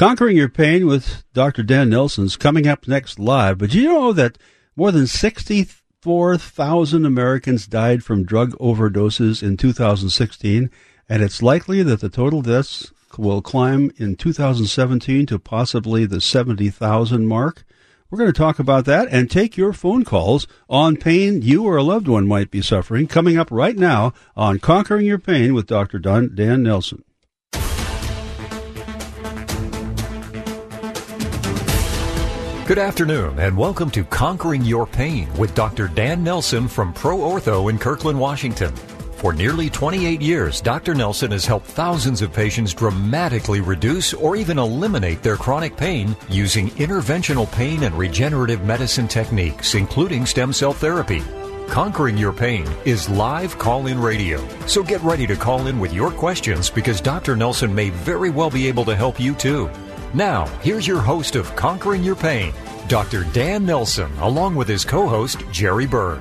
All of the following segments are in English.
Conquering Your Pain with Dr. Dan Nelson's coming up next live. But you know that more than 64,000 Americans died from drug overdoses in 2016, and it's likely that the total deaths will climb in 2017 to possibly the 70,000 mark. We're going to talk about that and take your phone calls on pain you or a loved one might be suffering coming up right now on Conquering Your Pain with Dr. Dan Nelson. Good afternoon, and welcome to Conquering Your Pain with Dr. Dan Nelson from Pro Ortho in Kirkland, Washington. For nearly 28 years, Dr. Nelson has helped thousands of patients dramatically reduce or even eliminate their chronic pain using interventional pain and regenerative medicine techniques, including stem cell therapy. Conquering Your Pain is live call in radio. So get ready to call in with your questions because Dr. Nelson may very well be able to help you too. Now, here's your host of Conquering Your Pain, Dr. Dan Nelson, along with his co host, Jerry Berg.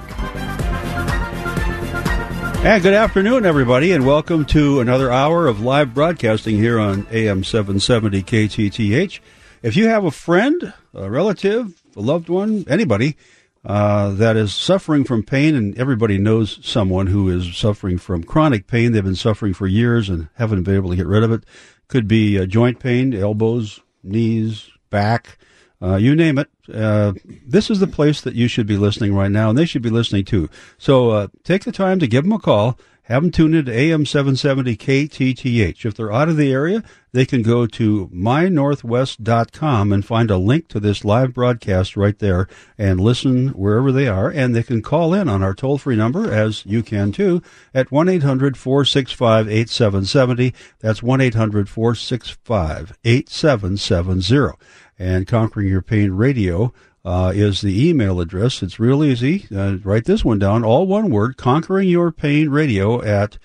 And good afternoon, everybody, and welcome to another hour of live broadcasting here on AM 770 KTTH. If you have a friend, a relative, a loved one, anybody uh, that is suffering from pain, and everybody knows someone who is suffering from chronic pain, they've been suffering for years and haven't been able to get rid of it. Could be uh, joint pain, elbows, knees, back, uh, you name it. Uh, this is the place that you should be listening right now, and they should be listening too. So uh, take the time to give them a call. Have them tune into AM 770 KTTH. If they're out of the area, they can go to mynorthwest.com and find a link to this live broadcast right there and listen wherever they are. And they can call in on our toll free number, as you can too, at 1 800 465 8770. That's 1 800 465 8770. And Conquering Your Pain Radio uh, is the email address. It's real easy. Uh, write this one down, all one word, conquering your pain radio at,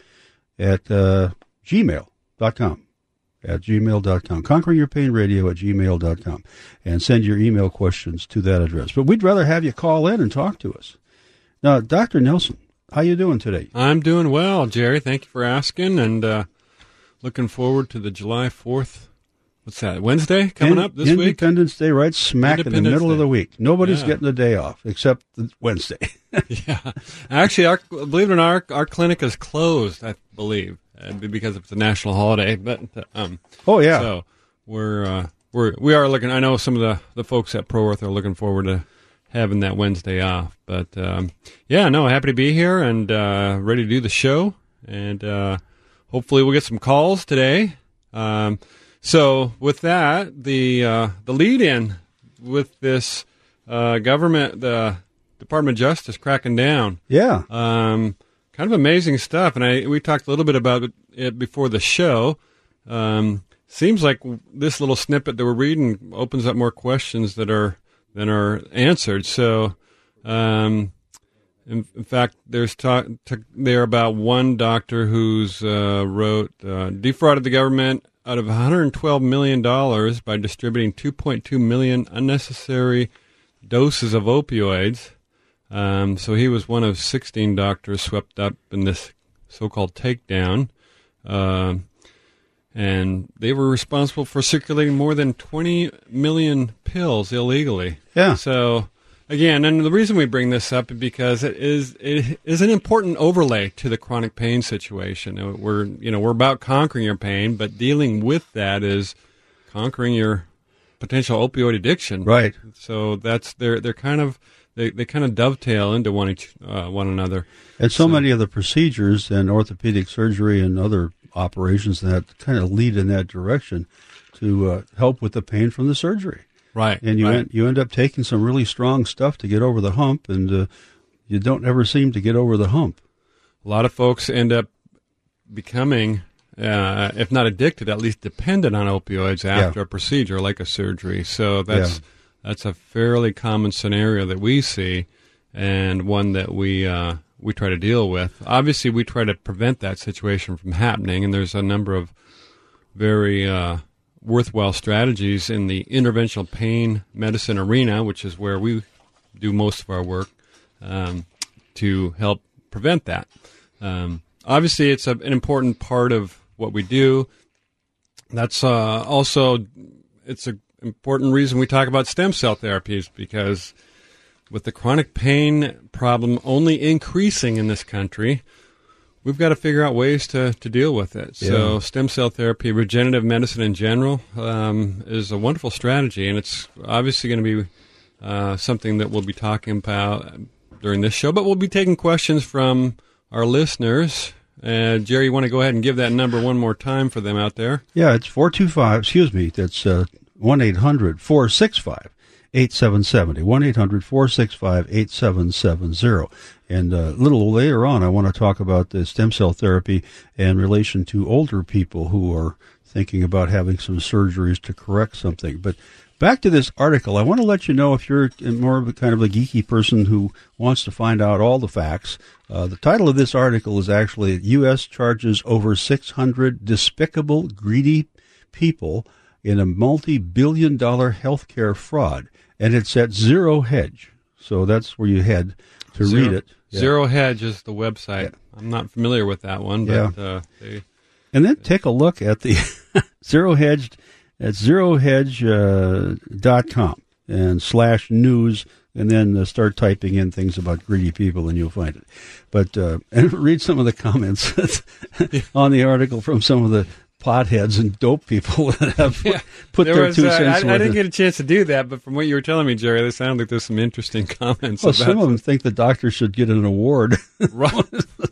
at uh, gmail.com. At gmail.com. Conquering your pain radio at gmail.com. And send your email questions to that address. But we'd rather have you call in and talk to us. Now, Dr. Nelson, how you doing today? I'm doing well, Jerry. Thank you for asking, and uh, looking forward to the July 4th what's that Wednesday coming In, up this Independence week? Independence Day, right smack in the middle Day. of the week. Nobody's Yeah. getting the day off except Wednesday. yeah, actually, our, believe it or not, our, our clinic is closed. I believe uh, because it's a national holiday. But um, oh yeah, so we're uh, we're we are looking. I know some of the the folks at Pro Ortho are looking forward to having that Wednesday off. But um, yeah, no, happy to be here and uh, ready to do the show. And uh, hopefully, we'll get some calls today. Um, so with that, the uh, the lead in with this uh, government, the Department of Justice cracking down. yeah. Um, kind of amazing stuff, and I we talked a little bit about it before the show. Um, seems like this little snippet that we're reading opens up more questions that are than are answered. So, um, in, in fact, there's talk t- there about one doctor who's uh, wrote uh, defrauded the government out of 112 million dollars by distributing 2.2 million unnecessary doses of opioids. Um, so he was one of 16 doctors swept up in this so-called takedown, Um and they were responsible for circulating more than 20 million pills illegally. Yeah. So again, and the reason we bring this up is because it is it is an important overlay to the chronic pain situation. We're you know we're about conquering your pain, but dealing with that is conquering your potential opioid addiction. Right. So that's they're they're kind of they, they kind of dovetail into one each uh, one another. And so, many of the procedures and orthopedic surgery and other operations that kind of lead in that direction to uh, help with the pain from the surgery. Right. And you right. end, you end up taking some really strong stuff to get over the hump, and uh, you don't ever seem to get over the hump. a lot of folks end up becoming, uh, if not addicted, at least dependent on opioids after a procedure like a surgery. So that's that's a fairly common scenario that we see, and one that we uh, we try to deal with. Obviously, we try to prevent that situation from happening, and there's a number of very uh, worthwhile strategies in the interventional pain medicine arena, which is where we do most of our work um, to help prevent that. Um, obviously, it's a, an important part of what we do. That's uh, also it's an important reason we talk about stem cell therapies because with the chronic pain problem only increasing in this country, we've got to figure out ways to, to deal with it. Yeah. So, stem cell therapy, regenerative medicine in general, um, is a wonderful strategy, and it's obviously going to be uh, something that we'll be talking about during this show. But we'll be taking questions from our listeners. Uh, Jerry, you want to go ahead and give that number one more time for them out there? Yeah, it's 425, excuse me, that's uh, 1 800 465 8770. 1 800 465 8770. And uh, a little later on, I want to talk about the stem cell therapy in relation to older people who are thinking about having some surgeries to correct something. But back to this article, I want to let you know if you're more of a kind of a geeky person who wants to find out all the facts. Uh, the title of this article is actually U.S. charges over 600 despicable, greedy people in a multi billion dollar healthcare fraud. And it's at Zero Hedge. So that's where you head to Zero, read it. Yeah. Zero Hedge is the website. I'm not familiar with that one, but Yeah. uh, they, And then take a look at the Zero Hedge at zerohedge.com uh, dot com and slash news and then uh, start typing in things about greedy people and you'll find it. But uh, and read some of the comments on the article from some of the potheads and dope people that have put, put there their was, two uh, cents I, I didn't get a chance to do that, but from what you were telling me, Jerry, they sound like there's some interesting comments. Well, some of them think the doctor should get an award Right. for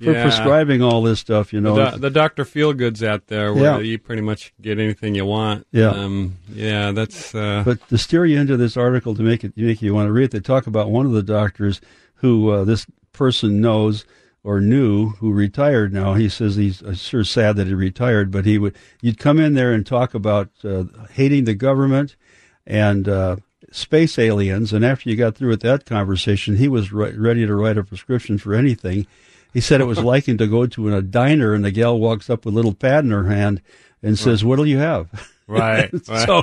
Yeah. prescribing all this stuff. You know, The, do- the Doctor Feelgoods out there, where Yeah. you pretty much get anything you want. Yeah. um, yeah, that's. Uh, But to steer you into this article to make it make you want to read it, they talk about one of the doctors who uh, this person knows or knew who retired now. He says he's sure sad that he retired, but he would you'd come in there and talk about uh, hating the government and uh, space aliens, and after you got through with that conversation, he was re- ready to write a prescription for anything. He said it was like him to go to a diner and the gal walks up with a little pad in her hand and says, "What'll you have?" right. right. so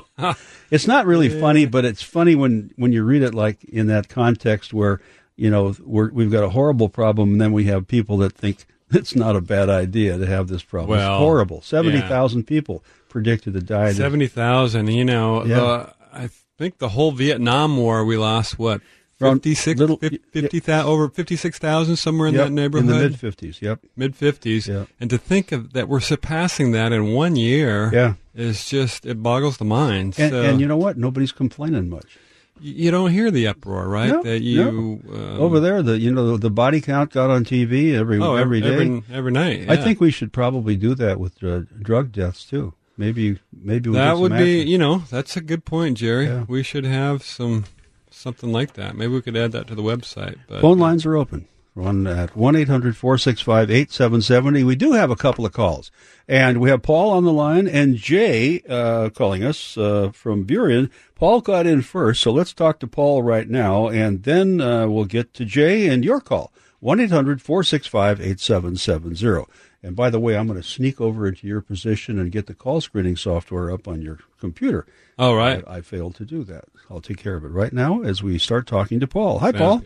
it's not really funny, but it's funny when when you read it like in that context where you know we're, we've got a horrible problem, and then we have people that think it's not a bad idea to have this problem. Well, it's horrible. Seventy thousand people predicted to die. Seventy thousand. You know, Yeah. the, I think the whole Vietnam War, we lost what Around 56, little- 50, thou- over fifty six thousand somewhere in Yep, that neighborhood, in the mid fifties. Yep. mid fifties, Yeah. and to think of that we're surpassing that in one year, Yeah. is just it boggles the mind. And, so and you know what? Nobody's complaining much. You don't hear the uproar, right? No, that you um, Over there, the you know the body count got on TV every oh, every day. every, every night. I think we should probably do that with uh, drug deaths too. Maybe maybe we'll that would be you know that's a good point, Jerry. Yeah. We should have some something like that. Maybe we could add that to the website. But Phone lines are open. One at one eight hundred four six five eight seven seventy. We do have a couple of calls, and we have Paul on the line and Jay uh, calling us uh, from Burien. Paul got in first, so let's talk to Paul right now, and then uh, we'll get to Jay and your call. One eight hundred four six five eight seven seven zero. And by the way, I'm going to sneak over into your position and get the call screening software up on your computer. all right. I, I failed to do that. I'll take care of it right now as we start talking to Paul. Hi, Paul.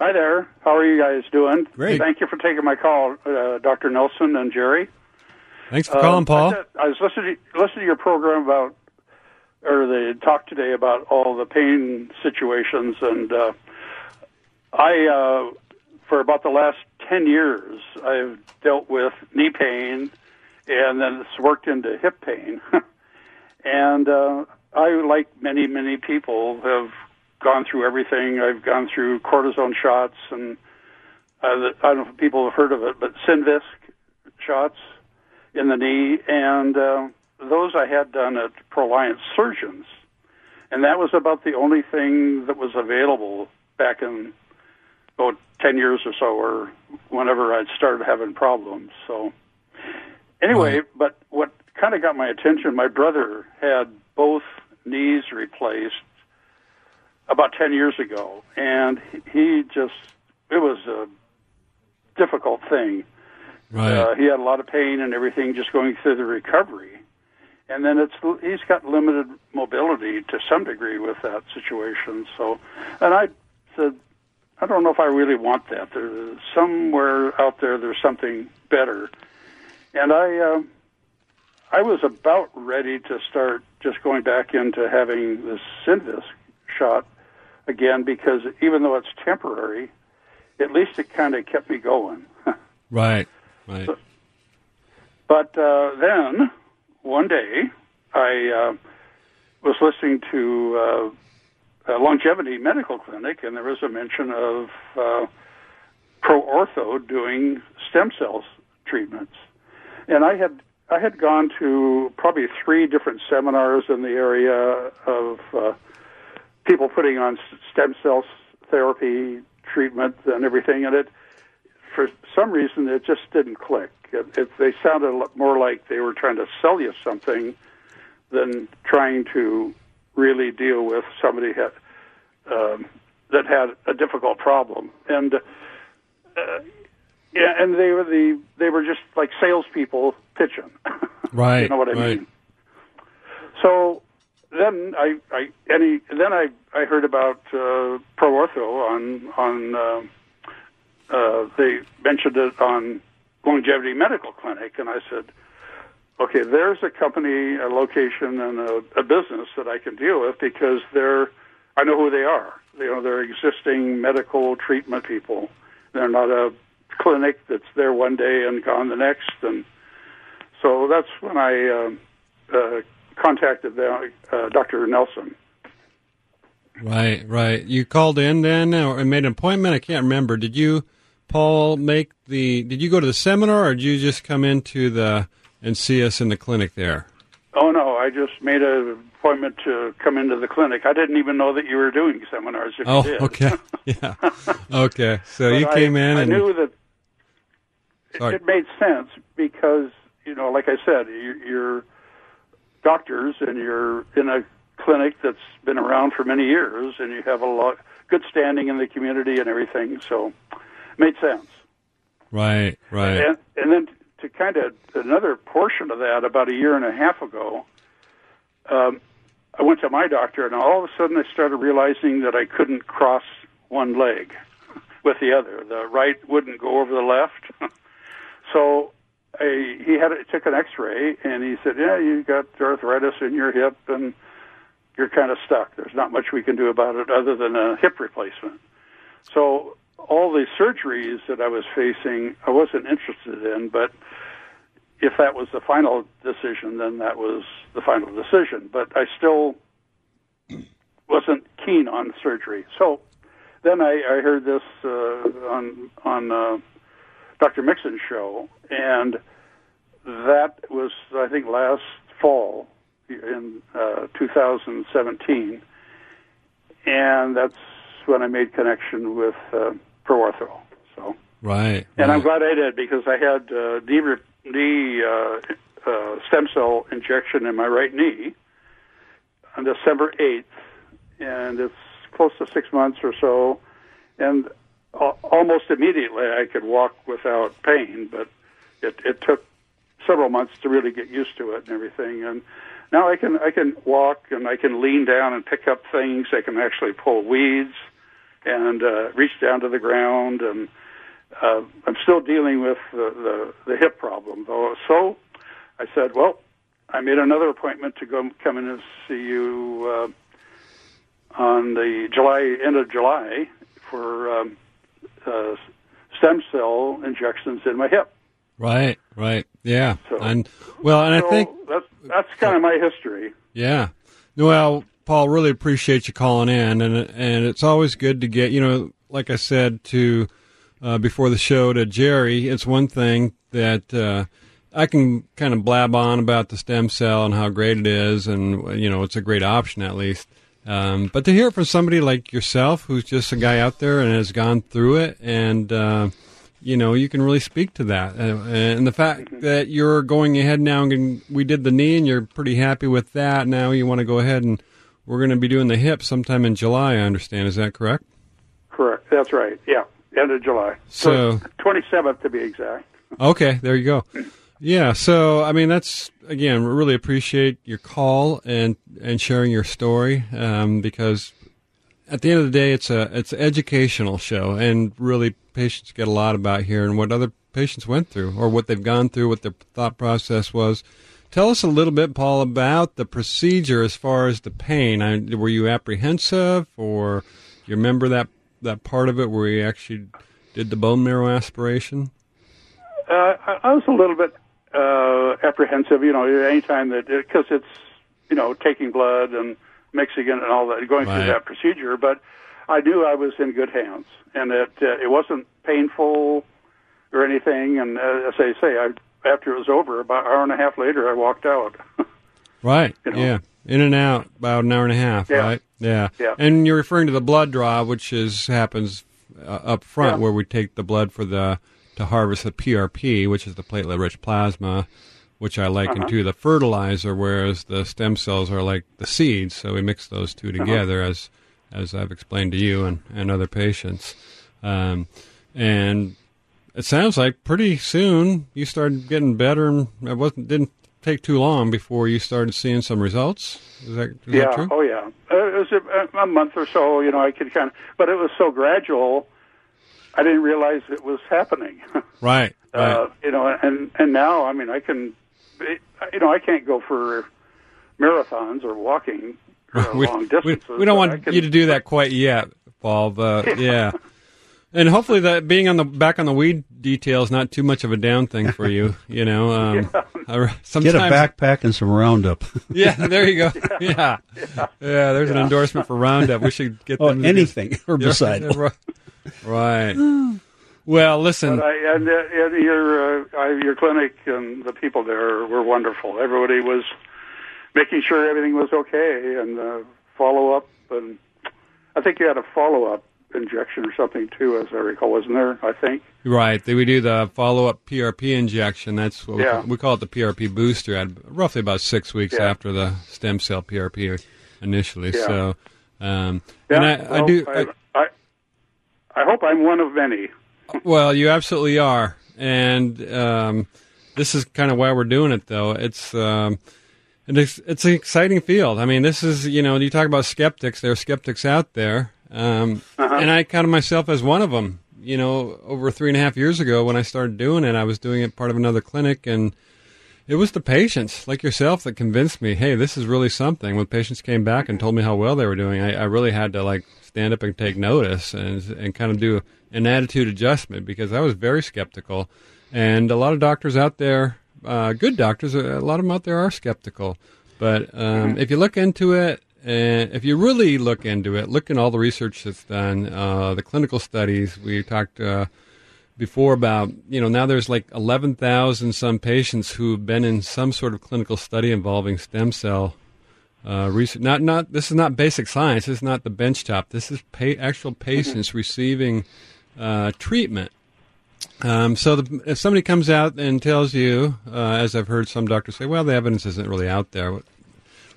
Hi there. How are you guys doing? Great. Thank you for taking my call, uh, Dr. Nelson and Jerry. Thanks for calling, Um, Paul. I, was listening to, listening to your program about, or the talk today about all the pain situations, and uh, I, uh, for about the last ten years, I've dealt with knee pain, and then it's worked into hip pain, and uh, I, like many many people, have gone through everything. I've gone through cortisone shots, and uh, I don't know if people have heard of it, but Synvisc shots in the knee, and uh, those I had done at Proliance Surgeons, and that was about the only thing that was available back in about ten years or so, or whenever I'd started having problems. So, anyway, but what kind of got my attention, my brother had both knees replaced about ten years ago, and he just it was a difficult thing. right. Uh, he had a lot of pain and everything just going through the recovery. And then it's he's got limited mobility to some degree with that situation. So, and I said, I don't know if I really want that. There's somewhere out there. There's something better. And I, uh, I was about ready to start just going back into having this Synvisc shot again because even though it's temporary, at least it kind of kept me going. right, right. So, but uh, then one day I uh, was listening to uh, a longevity medical clinic, and there was a mention of uh, Pro Ortho doing stem cells treatments, and I had I had gone to probably three different seminars in the area of uh, people putting on stem cell therapy treatment and everything, and it for some reason it just didn't click. It, it, they sounded more like they were trying to sell you something than trying to really deal with somebody had, um, that had a difficult problem. And uh, yeah, and they were the they were just like salespeople pitching. Right. you know what I right. mean? So then I, I any then I I heard about uh, Pro Ortho on on uh, uh, they mentioned it on Longevity Medical Clinic, and I said, okay, there's a company, a location, and a, a business that I can deal with because they're I know who they are. You know, they're existing medical treatment people. They're not a clinic that's there one day and gone the next, and so that's when I uh, uh, contacted the, uh, Dr. Nelson. Right, right. You called in then or made an appointment. I can't remember. Did you, Paul, make the? Did you go to the seminar, or did you just come into the and see us in the clinic there? Oh no, I just made an appointment to come into the clinic. I didn't even know that you were doing seminars. If oh, you did. okay, yeah, okay. So you I, came in I and knew that Sorry. it made sense because you know, like I said, you, you're doctors and you're in a clinic that's been around for many years, and you have a lot good standing in the community and everything. So, made sense. right, right, And, and then to kind of another portion of that, about a year and a half ago, um, I went to my doctor, and all of a sudden I started realizing that I couldn't cross one leg with the other. The right wouldn't go over the left. so I, he had took an X-ray, and he said, "Yeah, you got arthritis in your hip, and you're kind of stuck. There's not much we can do about it other than a hip replacement." So all the surgeries that I was facing, I wasn't interested in, but if that was the final decision, then that was the final decision. But I still wasn't keen on surgery. So then I, I heard this uh, on on uh, Dr. Mixon's show, and that was I think last fall in uh, 2017, and that's when I made connection with uh, Pro Ortho. So right. and I'm glad I did because I had uh, knee, re- knee uh, uh, stem cell injection in my right knee on December 8th, and it's close to six months or so. And almost immediately I could walk without pain, but it, it took several months to really get used to it and everything. And now I can I can walk and I can lean down and pick up things. I can actually pull weeds and uh, reach down to the ground and uh, I'm still dealing with the, the, the hip problem, though. So I said, well, I made another appointment to go come in and see you uh, on the July end of July for um, uh, stem cell injections in my hip. Right, right. Yeah. So- and well, and so I think that's that's kind of my history. Yeah. Well, Paul, really appreciate you calling in, and and it's always good to get you know, like I said to uh, before the show to Jerry. It's one thing that uh, I can kind of blab on about the stem cell and how great it is, and you know, it's a great option at least. Um, but to hear it from somebody like yourself, who's just a guy out there and has gone through it, and uh, you know, you can really speak to that. Uh, and the fact that you're going ahead now and we did the knee and you're pretty happy with that. Now you want to go ahead and we're going to be doing the hip sometime in July, I understand. Is that correct? Correct. That's right. Yeah, end of July. So- twenty seventh to be exact. Okay, there you go. Yeah, so I mean that's again, we really appreciate your call and and sharing your story um, because at the end of the day, it's a it's an educational show, and really patients get a lot about here and what other patients went through or what they've gone through, what their thought process was. Tell us a little bit, Paul, about the procedure as far as the pain. I, were you apprehensive, or you remember that that part of it where you actually did the bone marrow aspiration? Uh, I, I was a little bit uh, apprehensive, you know, anytime that because it's you know taking blood and mixing it and all that, going Right. through that procedure. But I knew I was in good hands, and it uh, it wasn't painful or anything. And uh, as I say, I after it was over, about an hour and a half later, I walked out. Right. You know. Yeah. In and out about an hour and a half. Yeah. Right. Yeah. Yeah. And you're referring to the blood draw, which is happens uh, up front, Yeah. where we take the blood for the to harvest the PRP, which is the platelet-rich plasma, which I liken Uh-huh. to the fertilizer, whereas the stem cells are like the seeds. So we mix those two Uh-huh. together, as as I've explained to you and and other patients. Um, and it sounds like pretty soon you started getting better, and it wasn't didn't take too long before you started seeing some results. Is that, is yeah. that true? Oh, yeah. Uh, it was a, a month or so. You know, I could kind of, but it was so gradual. I didn't realize it was happening. Right. Right. uh, you know, and and now, I mean, I can, you know, I can't go for marathons or walking uh, we, long distances. we don't want can- you to do that quite yet, Paul. But yeah. And hopefully that being on the back on the weed detail is not too much of a down thing for you. You know, um, I- sometimes, Get a backpack and some Roundup. Yeah, there you go. Yeah, yeah. there's an endorsement for Roundup. We should get oh, them to get- anything Yeah, herbicide. Right. Well, listen. I, and, and your uh, your clinic and the people there were wonderful. Everybody was making sure everything was okay and uh, follow up. And I think you had a follow up injection or something too, as I recall, wasn't there? I think. Right. They, we do the follow up PRP injection. That's what we, Yeah. call, we call it the PRP booster at roughly about six weeks Yeah. after the stem cell PRP initially. Yeah. So, um, Yeah, and I, I do. I, I, I hope I'm one of many. Well, you absolutely are, and um, this is kind of why we're doing it, though. It's um, it's it's an exciting field. I mean, this is you know you talk about skeptics. There are skeptics out there, um, and I counted myself as one of them. You know, over three and a half years ago when I started doing it, I was doing it part of another clinic, and it was the patients like yourself that convinced me. Hey, this is really something. When patients came back and told me how well they were doing, I, I really had to like stand up and take notice and and kind of do an attitude adjustment because I was very skeptical, and a lot of doctors out there, uh, good doctors, a lot of them out there are skeptical. But um, if you look into it, and if you really look into it, look at all the research that's done, uh, the clinical studies. We talked uh, before about you know now there's like 11,000 some patients who've been in some sort of clinical study involving stem cell uh, research. Not not this is not basic science. This is not the bench top. This is pa- actual patients receiving uh, treatment. Um, so the, if somebody comes out and tells you, uh, as I've heard some doctors say, well, the evidence isn't really out there.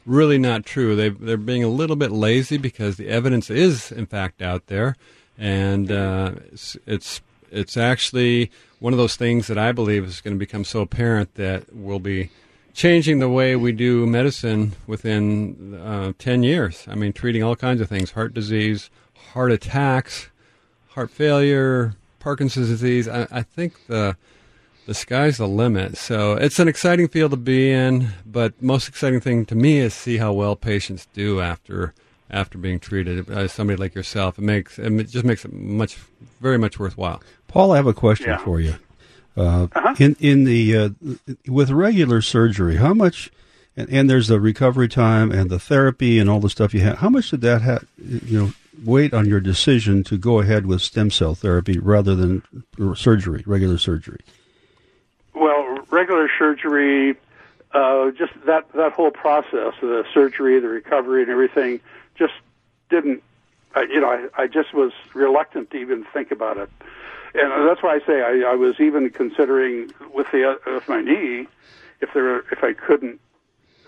Really not true. They they're being a little bit lazy because the evidence is in fact out there, and uh, it's, it's it's actually one of those things that I believe is going to become so apparent that we'll be changing the way we do medicine within uh, 10 years. I mean, treating all kinds of things heart disease, heart attacks, heart failure, Parkinson's disease. I, I think the the sky's the limit. So it's an exciting field to be in, but most exciting thing to me is see how well patients do after after being treated by somebody like yourself. It makes it just makes it much very much worthwhile. Paul, I have a question Yeah. for you. Uh, In in the uh, with regular surgery, how much? And, and there's the recovery time and the therapy and all the stuff you have. How much did that have? You know, weight on your decision to go ahead with stem cell therapy rather than surgery, regular surgery. Well, regular surgery, uh, just that that whole process, the surgery, the recovery, and everything, just didn't. I, you know, I, I just was reluctant to even think about it, and that's why I say I, I was even considering with the uh, with my knee, if there if I couldn't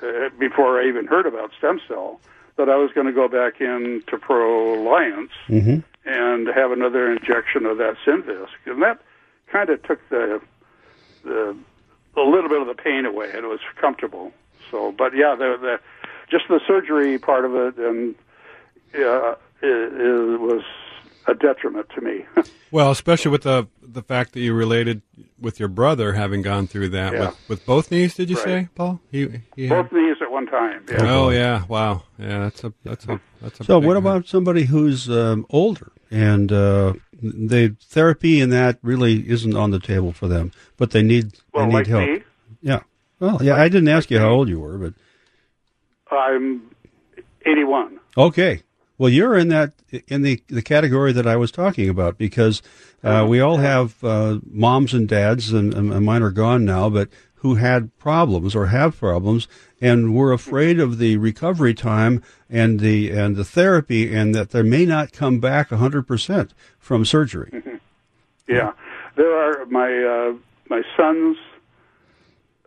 uh, before I even heard about stem cell, that I was going to go back into Proliance Mm-hmm. and have another injection of that Synvisc, and that kind of took the the a little bit of the pain away, and it was comfortable. So, but yeah, the the just the surgery part of it, and yeah, it, it was a detriment to me. Well, especially with the the fact that you related with your brother having gone through that Yeah. with, with both knees. Did you Right. say, Paul? He, he Both had, knees at one time. Yeah. Oh yeah, wow, yeah. That's a that's a that's a. So, big what one. about somebody who's um, older and uh, the therapy and that really isn't on the table for them, but they need Well, they need like help? me, Yeah. Well, yeah. I didn't ask you how old you were, but I'm 81. okay. Well, you're in that in the the category that I was talking about because uh, we all have uh, moms and dads, and, and mine are gone now, but who had problems or have problems, and were afraid of the recovery time and the and the therapy, and that they may not come back 100 percent from surgery. Yeah, there are my uh, my son's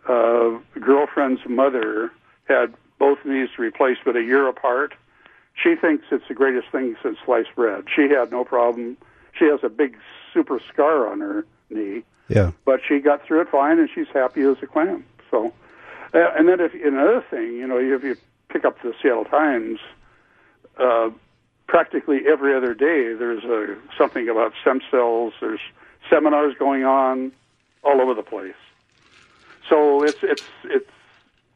uh, girlfriend's mother had both knees replaced, but a year apart. She thinks it's the greatest thing since sliced bread. She had no problem. She has a big super scar on her knee, Yeah. but she got through it fine, and she's happy as a clam. So, uh, and then if another thing, you know, if you pick up the Seattle Times, uh, practically every other day there's a, something about stem cells. There's seminars going on all over the place. So it's it's it's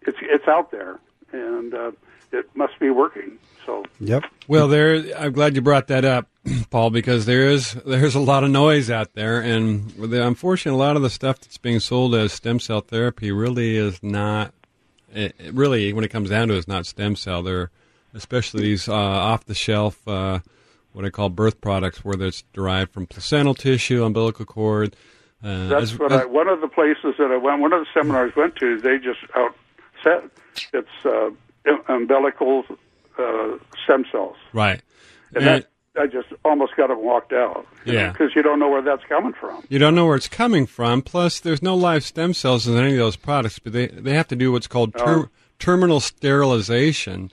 it's it's out there, and uh, it must be working. So Yep. Well, there. I'm glad you brought that up, Paul, because there is there's a lot of noise out there, and the, unfortunately, a lot of the stuff that's being sold as stem cell therapy really is not. It, it really, when it comes down to it, is not stem cell. They're especially these uh, off the shelf, uh, what I call birth products, where it's derived from placental tissue, umbilical cord. Uh, that's as- what as- I, one of the places that I went. One of the seminars I went to, they just out said it's uh, umbilical uh, stem cells, right. and And- that I just almost got and walked out. Yeah. because you don't know where that's coming from. You don't know where it's coming from. Plus, there's no live stem cells in any of those products, but they they have to do what's called ter- terminal sterilization,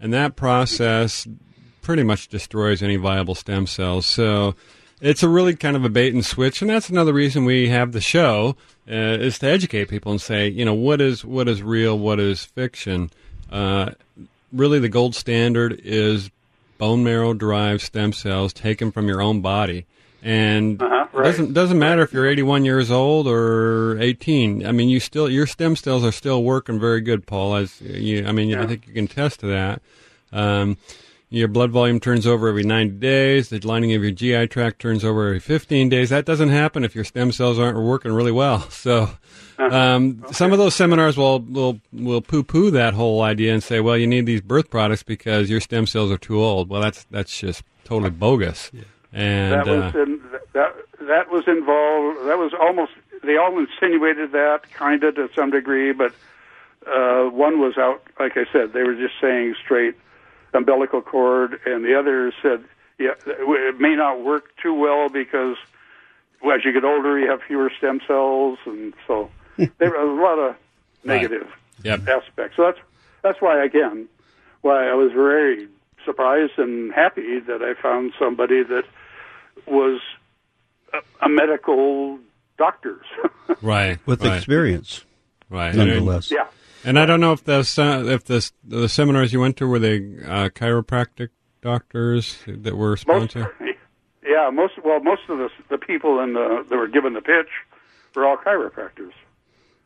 and that process pretty much destroys any viable stem cells. So, it's a really kind of a bait and switch, and that's another reason we have the show uh, is to educate people and say, you know, what is what is real, what is fiction. Uh, really, the gold standard is bone marrow derived stem cells taken from your own body. And Uh-huh, it right. doesn't doesn't matter if you're 81 years old or 18. I mean, you still your stem cells are still working very good, Paul. As you, I mean, I think you can attest to that. Um, your blood volume turns over every 90 days. The lining of your GI tract turns over every 15 days. That doesn't happen if your stem cells aren't working really well. So, um, some of those seminars will will will poo poo that whole idea and say, well, you need these birth products because your stem cells are too old. Well, that's that's just totally bogus. And that was uh, in, that that was involved. That was almost. They all insinuated that kind of to some degree, but uh, one was out. Like I said, they were just saying straight umbilical cord, and the other said, yeah, it may not work too well because well, as you get older, you have fewer stem cells, and so there was a lot of negative Yep. aspects. So that's that's why again, why I was very surprised and happy that I found somebody that was a, a medical doctors. right With right, experience, right. nonetheless. yeah. And I don't know if the if the the seminars you went to were they uh, chiropractic doctors that were Most, sponsored. yeah, most well, most of the the people in the that were given the pitch were all chiropractors,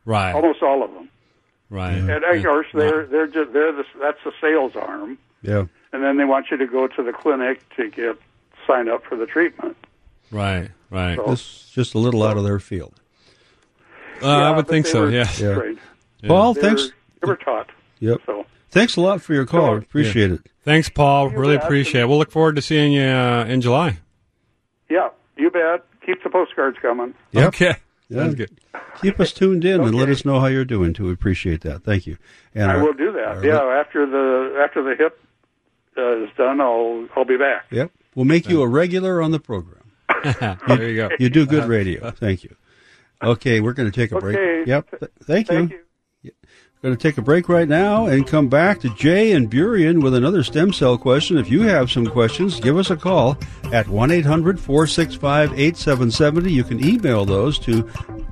Right, almost all of them. right. And of course, they're they're just they're the that's the sales arm, Yeah. and then they want you to go to the clinic to get sign up for the treatment. Right, right. So- This just a little out of their field. Uh, I would think so. were Yeah. Yeah. trained. Paul, They thanks. Were, they were taught. Yep. So Thanks a lot for your call. Sure. Appreciate it. Thanks, Paul. You Really bet. appreciate it. We'll look forward to seeing you uh, in July. yeah, you bet. Keep the postcards coming. Yep. Okay. Yeah. Sounds good. Keep us tuned in and let us know how you're doing too. We appreciate that. Thank you. And I our- will do that. our- Yeah, after the after the hip uh, is done, I'll I'll be back. Yep. We'll make you a regular on the program. there you go. You do good radio. Thank you. Okay, we're going to take a break. Yep. Th- Thank you. Thank you. Going to take a break right now and come back to Jay and Burien with another stem cell question. If you have some questions, give us a call at 1 800 465 8770. You can email those to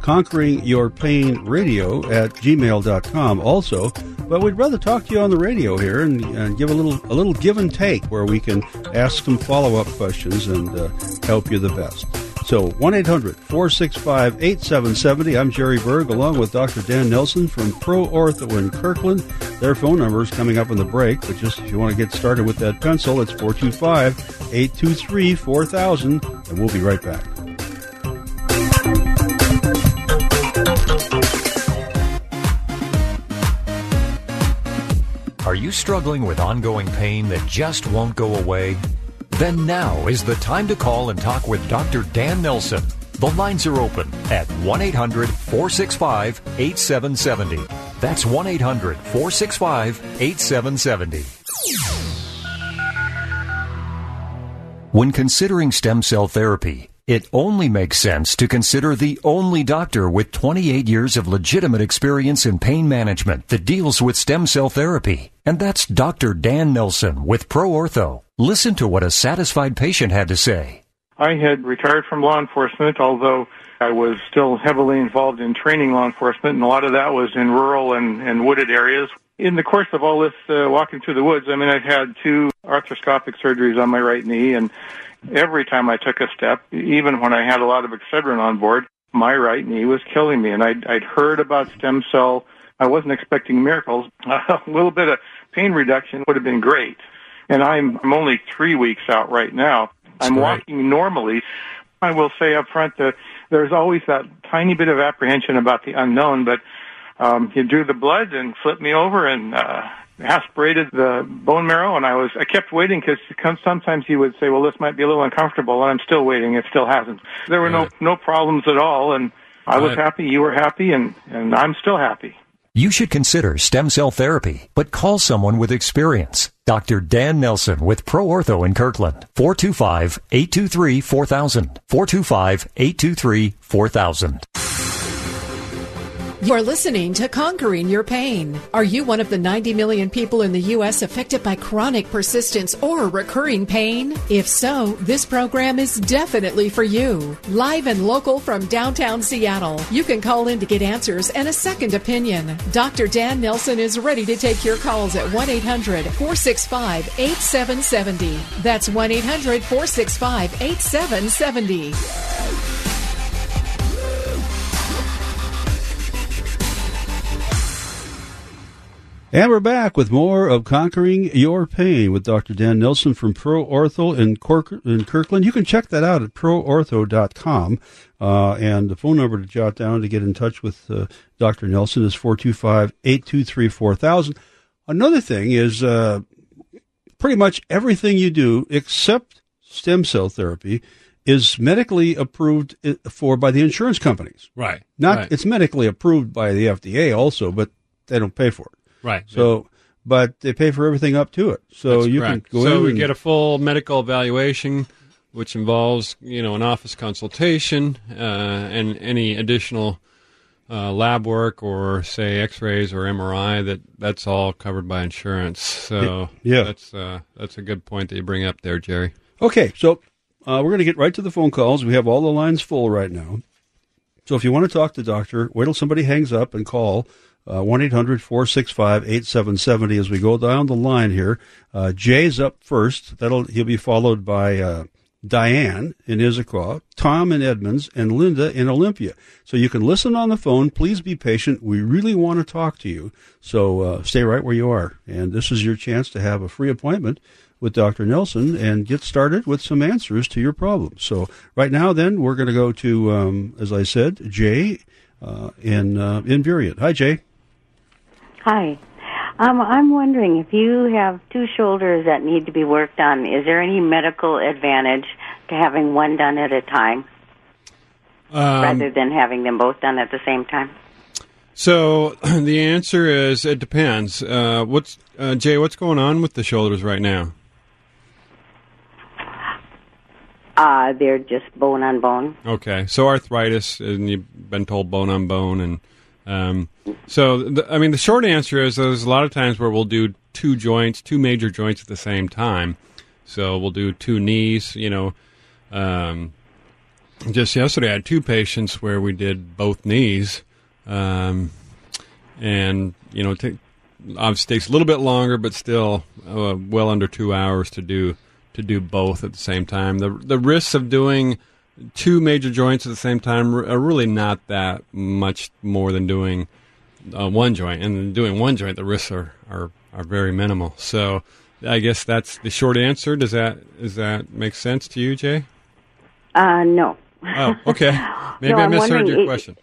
conquering your pain radio at gmail.com also but we'd rather talk to you on the radio here and, and give a little a little give and take where we can ask some follow-up questions and uh, help you the best so 1-800-465-8770 i'm jerry berg along with dr dan nelson from pro ortho in kirkland. Their phone number is coming up in the break but just if you want to get started with that pencil it's 425-823-4000 and we'll be right back. Are you struggling with ongoing pain that just won't go away? Then now is the time to call and talk with Dr. Dan Nelson. The lines are open at 1 800 465 8770. That's 1 800 465 8770. When considering stem cell therapy, it only makes sense to consider the only doctor with 28 years of legitimate experience in pain management that deals with stem cell therapy. And that's Dr. Dan Nelson with Pro Ortho. Listen to what a satisfied patient had to say. I had retired from law enforcement, although I was still heavily involved in training law enforcement, and a lot of that was in rural and, and wooded areas. In the course of all this uh, walking through the woods, I mean, I've had two arthroscopic surgeries on my right knee, and every time I took a step, even when I had a lot of Excedrin on board, my right knee was killing me. And I'd, I'd heard about stem cell. I wasn't expecting miracles. a little bit of pain reduction would have been great. And I'm, I'm only three weeks out right now. That's I'm walking normally. I will say up front that there's always that tiny bit of apprehension about the unknown, but um, he drew the blood and flipped me over and uh, aspirated the bone marrow, and I was I kept waiting because sometimes he would say, "Well, this might be a little uncomfortable," and I'm still waiting. It still hasn't. There were no no problems at all, and I was happy. You were happy, and and I'm still happy. You should consider stem cell therapy, but call someone with experience. Dr. Dan Nelson with Pro Ortho in Kirkland. 425-823-4000. 425-823-4000. You're listening to Conquering Your Pain. Are you one of the 90 million people in the U.S. affected by chronic persistence or recurring pain? If so, this program is definitely for you. Live and local from downtown Seattle, you can call in to get answers and a second opinion. Dr. Dan Nelson is ready to take your calls at 1 800 465 8770. That's 1 800 465 8770. And we're back with more of Conquering Your Pain with Dr. Dan Nelson from Pro Ortho in, Cork- in Kirkland. You can check that out at proortho.com. Uh, and the phone number to jot down to get in touch with uh, Dr. Nelson is 425 823 4000. Another thing is uh, pretty much everything you do except stem cell therapy is medically approved for by the insurance companies. Right. Not right. it's medically approved by the FDA also, but they don't pay for it. Right. So, but they pay for everything up to it. So That's you correct. can go so in. we and, get a full medical evaluation, which involves you know an office consultation uh, and any additional uh, lab work or say X-rays or MRI. That that's all covered by insurance. So Yeah. that's uh, that's a good point that you bring up there, Jerry. okay, so uh, we're going to get right to the phone calls. We have all the lines full right now. So if you want to talk to the doctor, wait till somebody hangs up and call uh, one 1-800-465-8770 as we go down the line here. Uh, Jay's up first. That'll he'll be followed by uh, Diane in Issaquah, Tom in Edmonds, and Linda in Olympia. So you can listen on the phone. Please be patient. We really want to talk to you. So uh, stay right where you are. And this is your chance to have a free appointment with Dr. Nelson and get started with some answers to your problems. So right now, then we're going to go to, um, as I said, Jay uh, in uh, in Burien. Hi, Jay. Hi. Um, I'm wondering if you have two shoulders that need to be worked on, is there any medical advantage to having one done at a time Um, rather than having them both done at the same time? So the answer is it depends. Uh, what's uh, Jay? What's going on with the shoulders right now? Uh, they're just bone on bone. Okay, so arthritis, and you've been told bone on bone, and Um, so, the, I mean, the short answer is there's a lot of times where we'll do two joints, two major joints at the same time. So we'll do two knees. You know, um, just yesterday I had two patients where we did both knees, um, and you know, t- obviously takes a little bit longer, but still uh, well under two hours to do to do both at the same time. The the risks of doing two major joints at the same time are really not that much more than doing uh, one joint. And doing one joint, the risks are, are, are very minimal. So I guess that's the short answer. Does that does that make sense to you, Jay? Uh, no. Oh, okay. Maybe No, I misheard your it- question.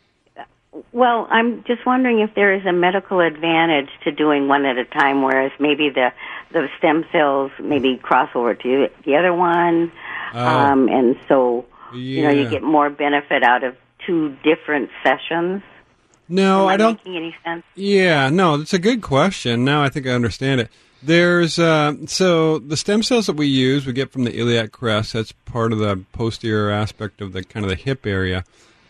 Well, I'm just wondering if there is a medical advantage to doing one at a time, whereas maybe the the stem cells maybe cross over to the other one, Oh. um, and so you know you get more benefit out of two different sessions. No, Am I don't. making any sense? Yeah, no, that's a good question. Now I think I understand it. There's uh, so the stem cells that we use, we get from the iliac crest. That's part of the posterior aspect of the kind of the hip area.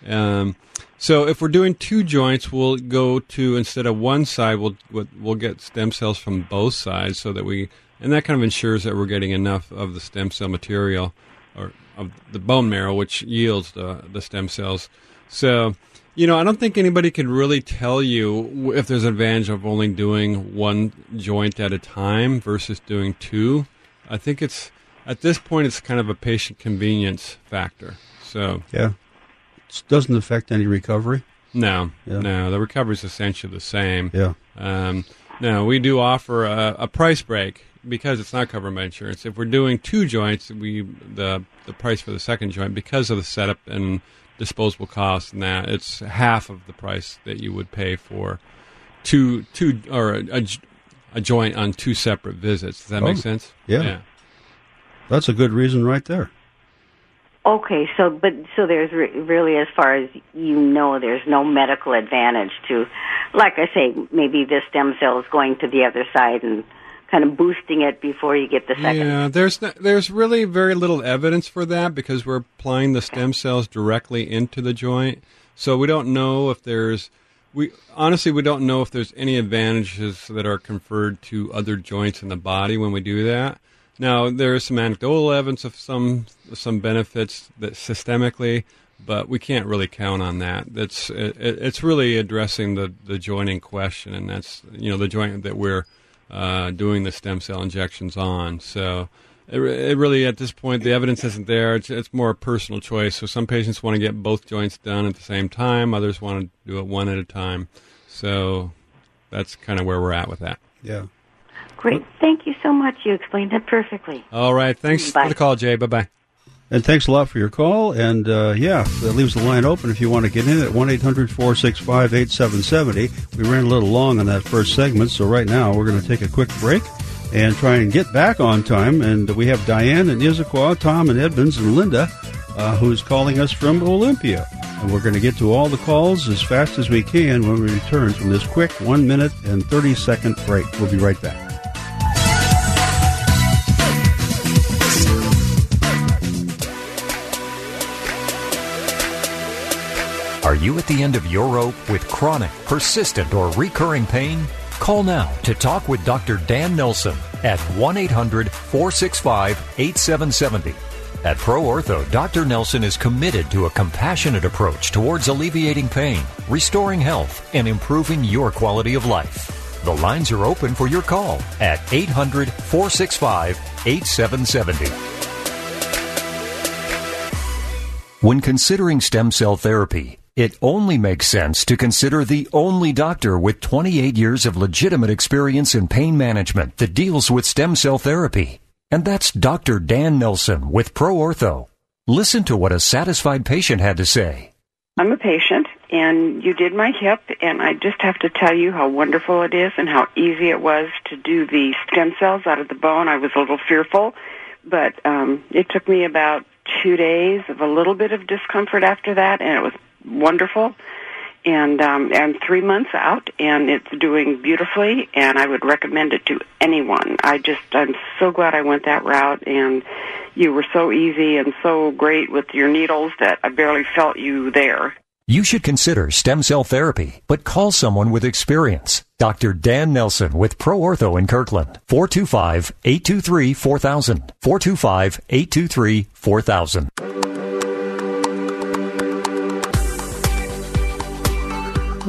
Um, so if we're doing two joints, we'll go to instead of one side, we'll we'll we'll get stem cells from both sides, so that we and that kind of ensures that we're getting enough of the stem cell material or of the bone marrow, which yields the the stem cells. So you know, I don't think anybody can really tell you if there's an advantage of only doing one joint at a time versus doing two. I think it's at this point it's kind of a patient convenience factor. So Yeah. It doesn't affect any recovery. no, Yeah. no, the recovery is essentially the same. Yeah. Um, no, we do offer a, a price break because it's not covered by insurance. If we're doing two joints, we the the price for the second joint because of the setup and disposable costs and that it's half of the price that you would pay for two two or a, a, j- a joint on two separate visits. Does that make Oh, sense? yeah. That's a good reason right there. Okay, so but so there's re- really, as far as you know, there's no medical advantage to, like I say, maybe the stem cell is going to the other side and kind of boosting it before you get the second. Yeah, there's n- there's really very little evidence for that because we're applying the stem cells directly into the joint. So we don't know if there's we honestly we don't know if there's any advantages that are conferred to other joints in the body when we do that. Now there is some anecdotal evidence of some some benefits that systemically, but we can't really count on that. That's it, it's really addressing the the joint in question, and that's you know the joint that we're uh, doing the stem cell injections on. So it, it really, at this point, the evidence isn't there. It's, it's more a personal choice. So some patients want to get both joints done at the same time. Others want to do it one at a time. So that's kind of where we're at with that. Yeah. Great, thank you so much. You explained it perfectly. All right. Thanks Bye. for the call, Jay. Bye bye. And thanks a lot for your call. And uh, yeah, that leaves the line open if you want to get in at 1 800 465 8770. We ran a little long on that first segment, so right now we're going to take a quick break and try and get back on time. And we have Diane and Issaquah, Tom and Edmonds, and Linda, uh, who's calling us from Olympia. And we're going to get to all the calls as fast as we can when we return from this quick one minute and 30 second break. We'll be right back. You at the end of your rope with chronic, persistent, or recurring pain? Call now to talk with Dr. Dan Nelson at 1 800 465 8770. At Pro Ortho, Dr. Nelson is committed to a compassionate approach towards alleviating pain, restoring health, and improving your quality of life. The lines are open for your call at 800 465 8770. When considering stem cell therapy, it only makes sense to consider the only doctor with 28 years of legitimate experience in pain management that deals with stem cell therapy. And that's Dr. Dan Nelson with Pro Ortho. Listen to what a satisfied patient had to say. I'm a patient, and you did my hip, and I just have to tell you how wonderful it is and how easy it was to do the stem cells out of the bone. I was a little fearful, but um, it took me about two days of a little bit of discomfort after that, and it was wonderful. And um, I'm three months out, and it's doing beautifully, and I would recommend it to anyone. I just, I'm so glad I went that route, and you were so easy and so great with your needles that I barely felt you there. You should consider stem cell therapy, but call someone with experience. Dr. Dan Nelson with Pro Ortho in Kirkland. 425-823-4000. 425-823-4000.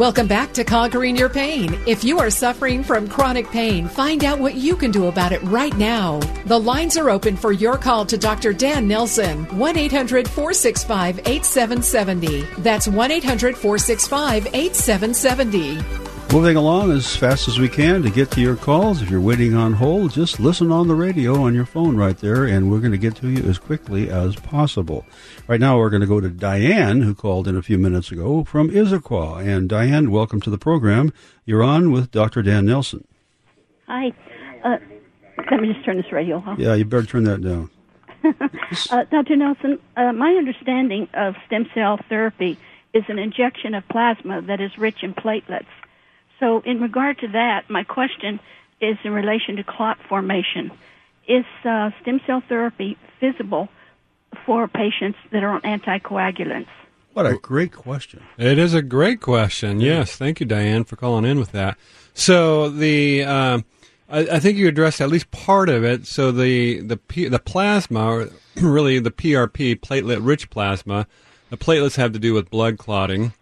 Welcome back to Conquering Your Pain. If you are suffering from chronic pain, find out what you can do about it right now. The lines are open for your call to Dr. Dan Nelson. 1 800 465 8770. That's 1 800 465 8770. Moving along as fast as we can to get to your calls. If you're waiting on hold, just listen on the radio on your phone right there, and we're going to get to you as quickly as possible. Right now, we're going to go to Diane, who called in a few minutes ago from Issaquah. And Diane, welcome to the program. You're on with Dr. Dan Nelson. Hi. Uh, let me just turn this radio off. Yeah, you better turn that down. uh, Dr. Nelson, uh, my understanding of stem cell therapy is an injection of plasma that is rich in platelets. So, in regard to that, my question is in relation to clot formation. Is uh, stem cell therapy feasible for patients that are on anticoagulants? What a great question. It is a great question. Yes, thank you, Diane, for calling in with that. So the um, I, I, think you addressed at least part of it. So the the P, the plasma, or really the PRP, platelet-rich plasma, the platelets have to do with blood clotting,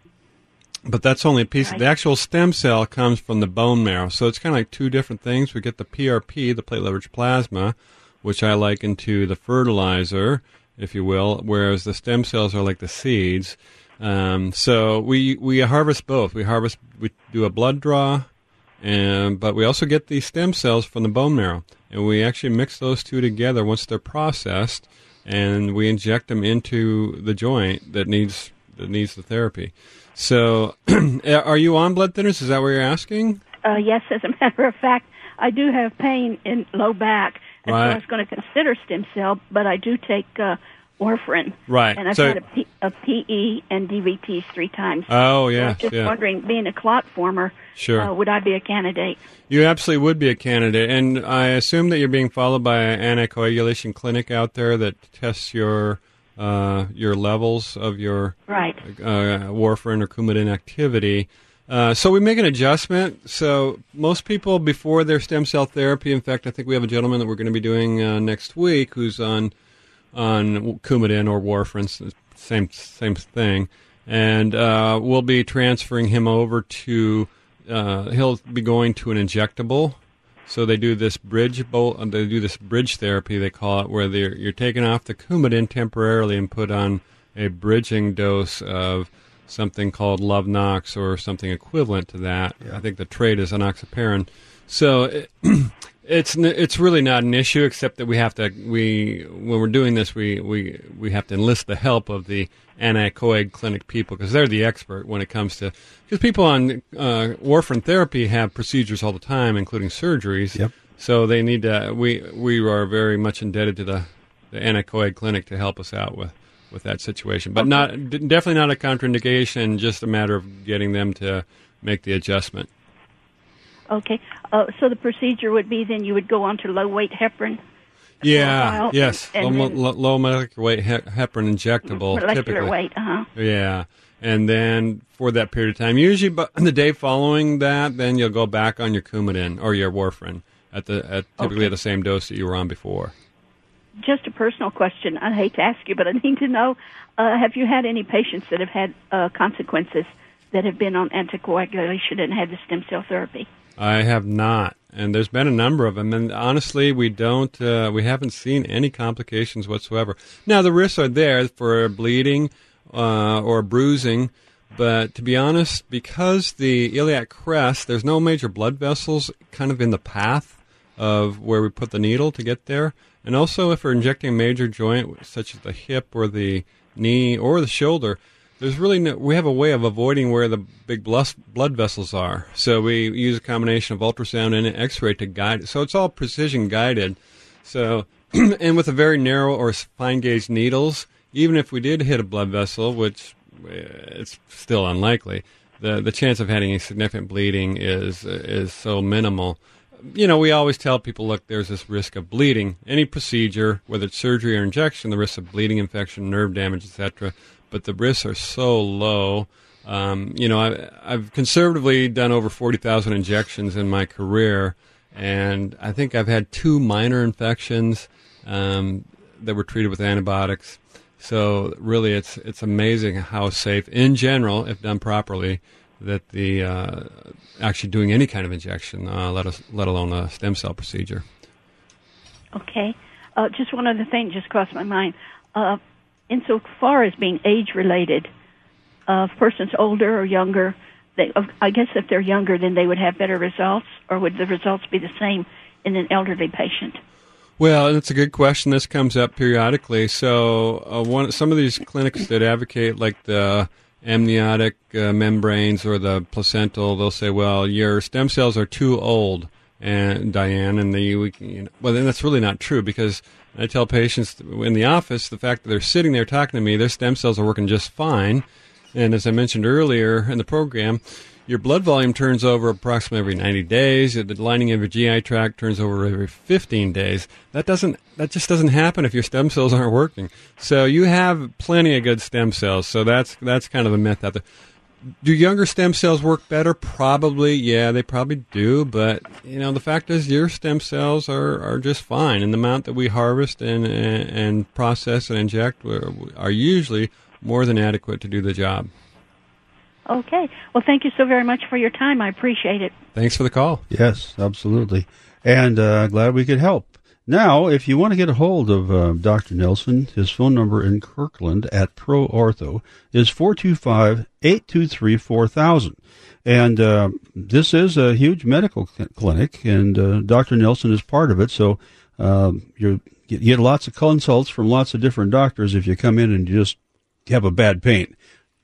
but that's only a piece. Right. The actual stem cell comes from the bone marrow, so it's kind of like two different things. We get the PRP, the platelet-rich plasma, which I liken to the fertilizer, if you will, whereas the stem cells are like the seeds. Um, so we we harvest both. We harvest, we do a blood draw, and but we also get these stem cells from the bone marrow, and we actually mix those two together once they're processed, and we inject them into the joint that needs that needs the therapy. So, are you on blood thinners? Is that what you're asking? Uh, yes, as a matter of fact, I do have pain in low back, and right. so I was going to consider stem cell, but I do take uh, warfarin. Right. And I've so, had a, P, a PE and DVTs three times. Oh, yeah. So just yeah. wondering, being a clot former, sure. Uh, would I be a candidate? You absolutely would be a candidate. And I assume that you're being followed by an anticoagulation clinic out there that tests your uh, your levels of your right. uh, warfarin or Coumadin activity. Uh, so we make an adjustment. So most people before their stem cell therapy, in fact, I think we have a gentleman that we're going to be doing uh, next week who's on on Coumadin or warfarin, same same thing, and uh, we'll be transferring him over to. Uh, he'll be going to an injectable so they do this bridge bolt. Uh, they do this bridge therapy. They call it, where you're taking off the Coumadin temporarily and put on a bridging dose of something called Lovenox or something equivalent to that. Yeah. I think the trade is enoxaparin. So it, it's it's really not an issue, except that we have to we when we're doing this we we we have to enlist the help of the anticoag clinic people because they're the expert when it comes to because people on uh, warfarin therapy have procedures all the time, including surgeries. Yep. So they need to. We we are very much indebted to the the anticoag clinic to help us out with with that situation, but okay. not definitely not a contraindication. Just a matter of getting them to make the adjustment. Okay. Uh, so the procedure would be then you would go on to low weight heparin. Yeah. Yes. And, and low, then, low, molecular weight heparin injectable. Molecular typically. weight. Uh huh. Yeah. And then for that period of time, usually, but the day following that, then you'll go back on your Coumadin or your warfarin at the at typically okay. at the same dose that you were on before. Just a personal question. I hate to ask you, but I need to know: uh, Have you had any patients that have had uh, consequences that have been on anticoagulation and had the stem cell therapy? I have not, and there's been a number of them. And honestly, we don't, uh, we haven't seen any complications whatsoever. Now the risks are there for bleeding uh, or bruising, but to be honest, because the iliac crest, there's no major blood vessels kind of in the path of where we put the needle to get there. And also, if we're injecting a major joint, such as the hip or the knee or the shoulder, there's really no, we have a way of avoiding where the big blood vessels are. So we use a combination of ultrasound and X-ray to guide. So it's all precision guided. So and with a very narrow or fine gauge needles, even if we did hit a blood vessel, which uh, it's still unlikely, the the chance of having a significant bleeding is is so minimal. You know, we always tell people, look, there's this risk of bleeding. Any procedure, whether it's surgery or injection, the risk of bleeding, infection, nerve damage, etc but the risks are so low Um, you know, I, I've conservatively done over 40,000 injections in my career, and I think I've had two minor infections um, that were treated with antibiotics. So really, it's it's amazing how safe, in general, if done properly, that the uh, actually doing any kind of injection, uh, let us let alone a stem cell procedure. Okay. Uh, just one other thing just crossed my mind. Insofar as being age related, uh, if person's older or younger, they, I guess if they're younger, then they would have better results, or would the results be the same in an elderly patient? Well, it's a good question. This comes up periodically. So, uh, one some of these clinics that advocate like the amniotic uh, membranes or the placental, they'll say, "Well, your stem cells are too old." And Diane, and the you know, well, then that's really not true because I tell patients in the office the fact that they're sitting there talking to me, their stem cells are working just fine. And as I mentioned earlier in the program, your blood volume turns over approximately every 90 days. The lining of your GI tract turns over every 15 days. That doesn't that just doesn't happen if your stem cells aren't working. So you have plenty of good stem cells. So that's that's kind of a myth out there. Do younger stem cells work better? Probably, yeah, they probably do. But you know, the fact is, your stem cells are, are just fine, and the amount that we harvest and and, and process and inject are usually more than adequate to do the job. Okay. Well, thank you so very much for your time. I appreciate it. Thanks for the call. Yes, absolutely. And uh, glad we could help. Now, if you want to get a hold of uh, Dr. Nelson, his phone number in Kirkland at Pro Ortho is 425 823 4000. And uh, this is a huge medical clinic, and uh, Dr. Nelson is part of it. So um, you get lots of consults from lots of different doctors if you come in and you just have a bad pain.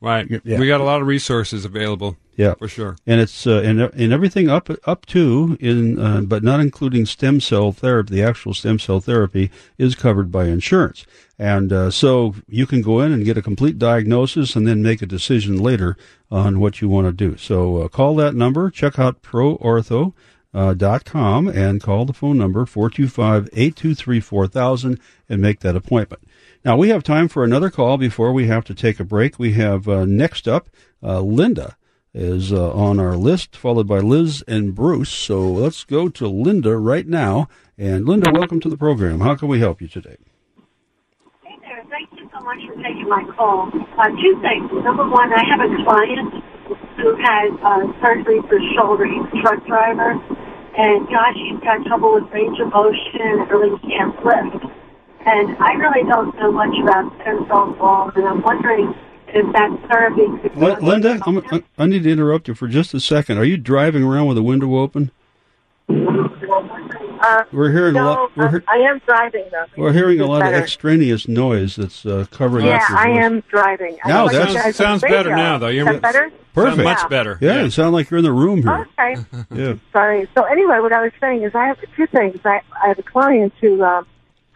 Right. Yeah. We got a lot of resources available. Yeah, for sure. And it's uh, and and everything up up to in uh, but not including stem cell therapy. The actual stem cell therapy is covered by insurance, and uh, so you can go in and get a complete diagnosis and then make a decision later on what you want to do. So uh, call that number. Check out ProOrtho. Uh, dot com and call the phone number 425-823-4000 and make that appointment. Now, we have time for another call before we have to take a break. We have uh, next up uh, Linda is uh, on our list, followed by Liz and Bruce. So let's go to Linda right now. And Linda, welcome to the program. How can we help you today? Hey there. Thank you so much for taking my call. Uh, two things. Number one, I have a client who had uh, surgery for shoulder. He's a truck driver. And gosh, he's got trouble with range of motion and really can't lift. And I really don't know much about stem cell balls, and I'm wondering if that therapy could. Linda, I'm, i need to interrupt you for just a second. Are you driving around with a window open? Uh, we're hearing no, a lot. We're, I am driving though. We're hearing a lot better. of extraneous noise that's uh, covering yeah, up your I voice. am driving. I Now know that you guys sounds better now, though. You're Is that better? Perfect. much better. Yeah, Yeah. you sound like you're in the room here. Okay. Yeah. Sorry. So anyway, what I was saying is I have two things. I, I have a client who um,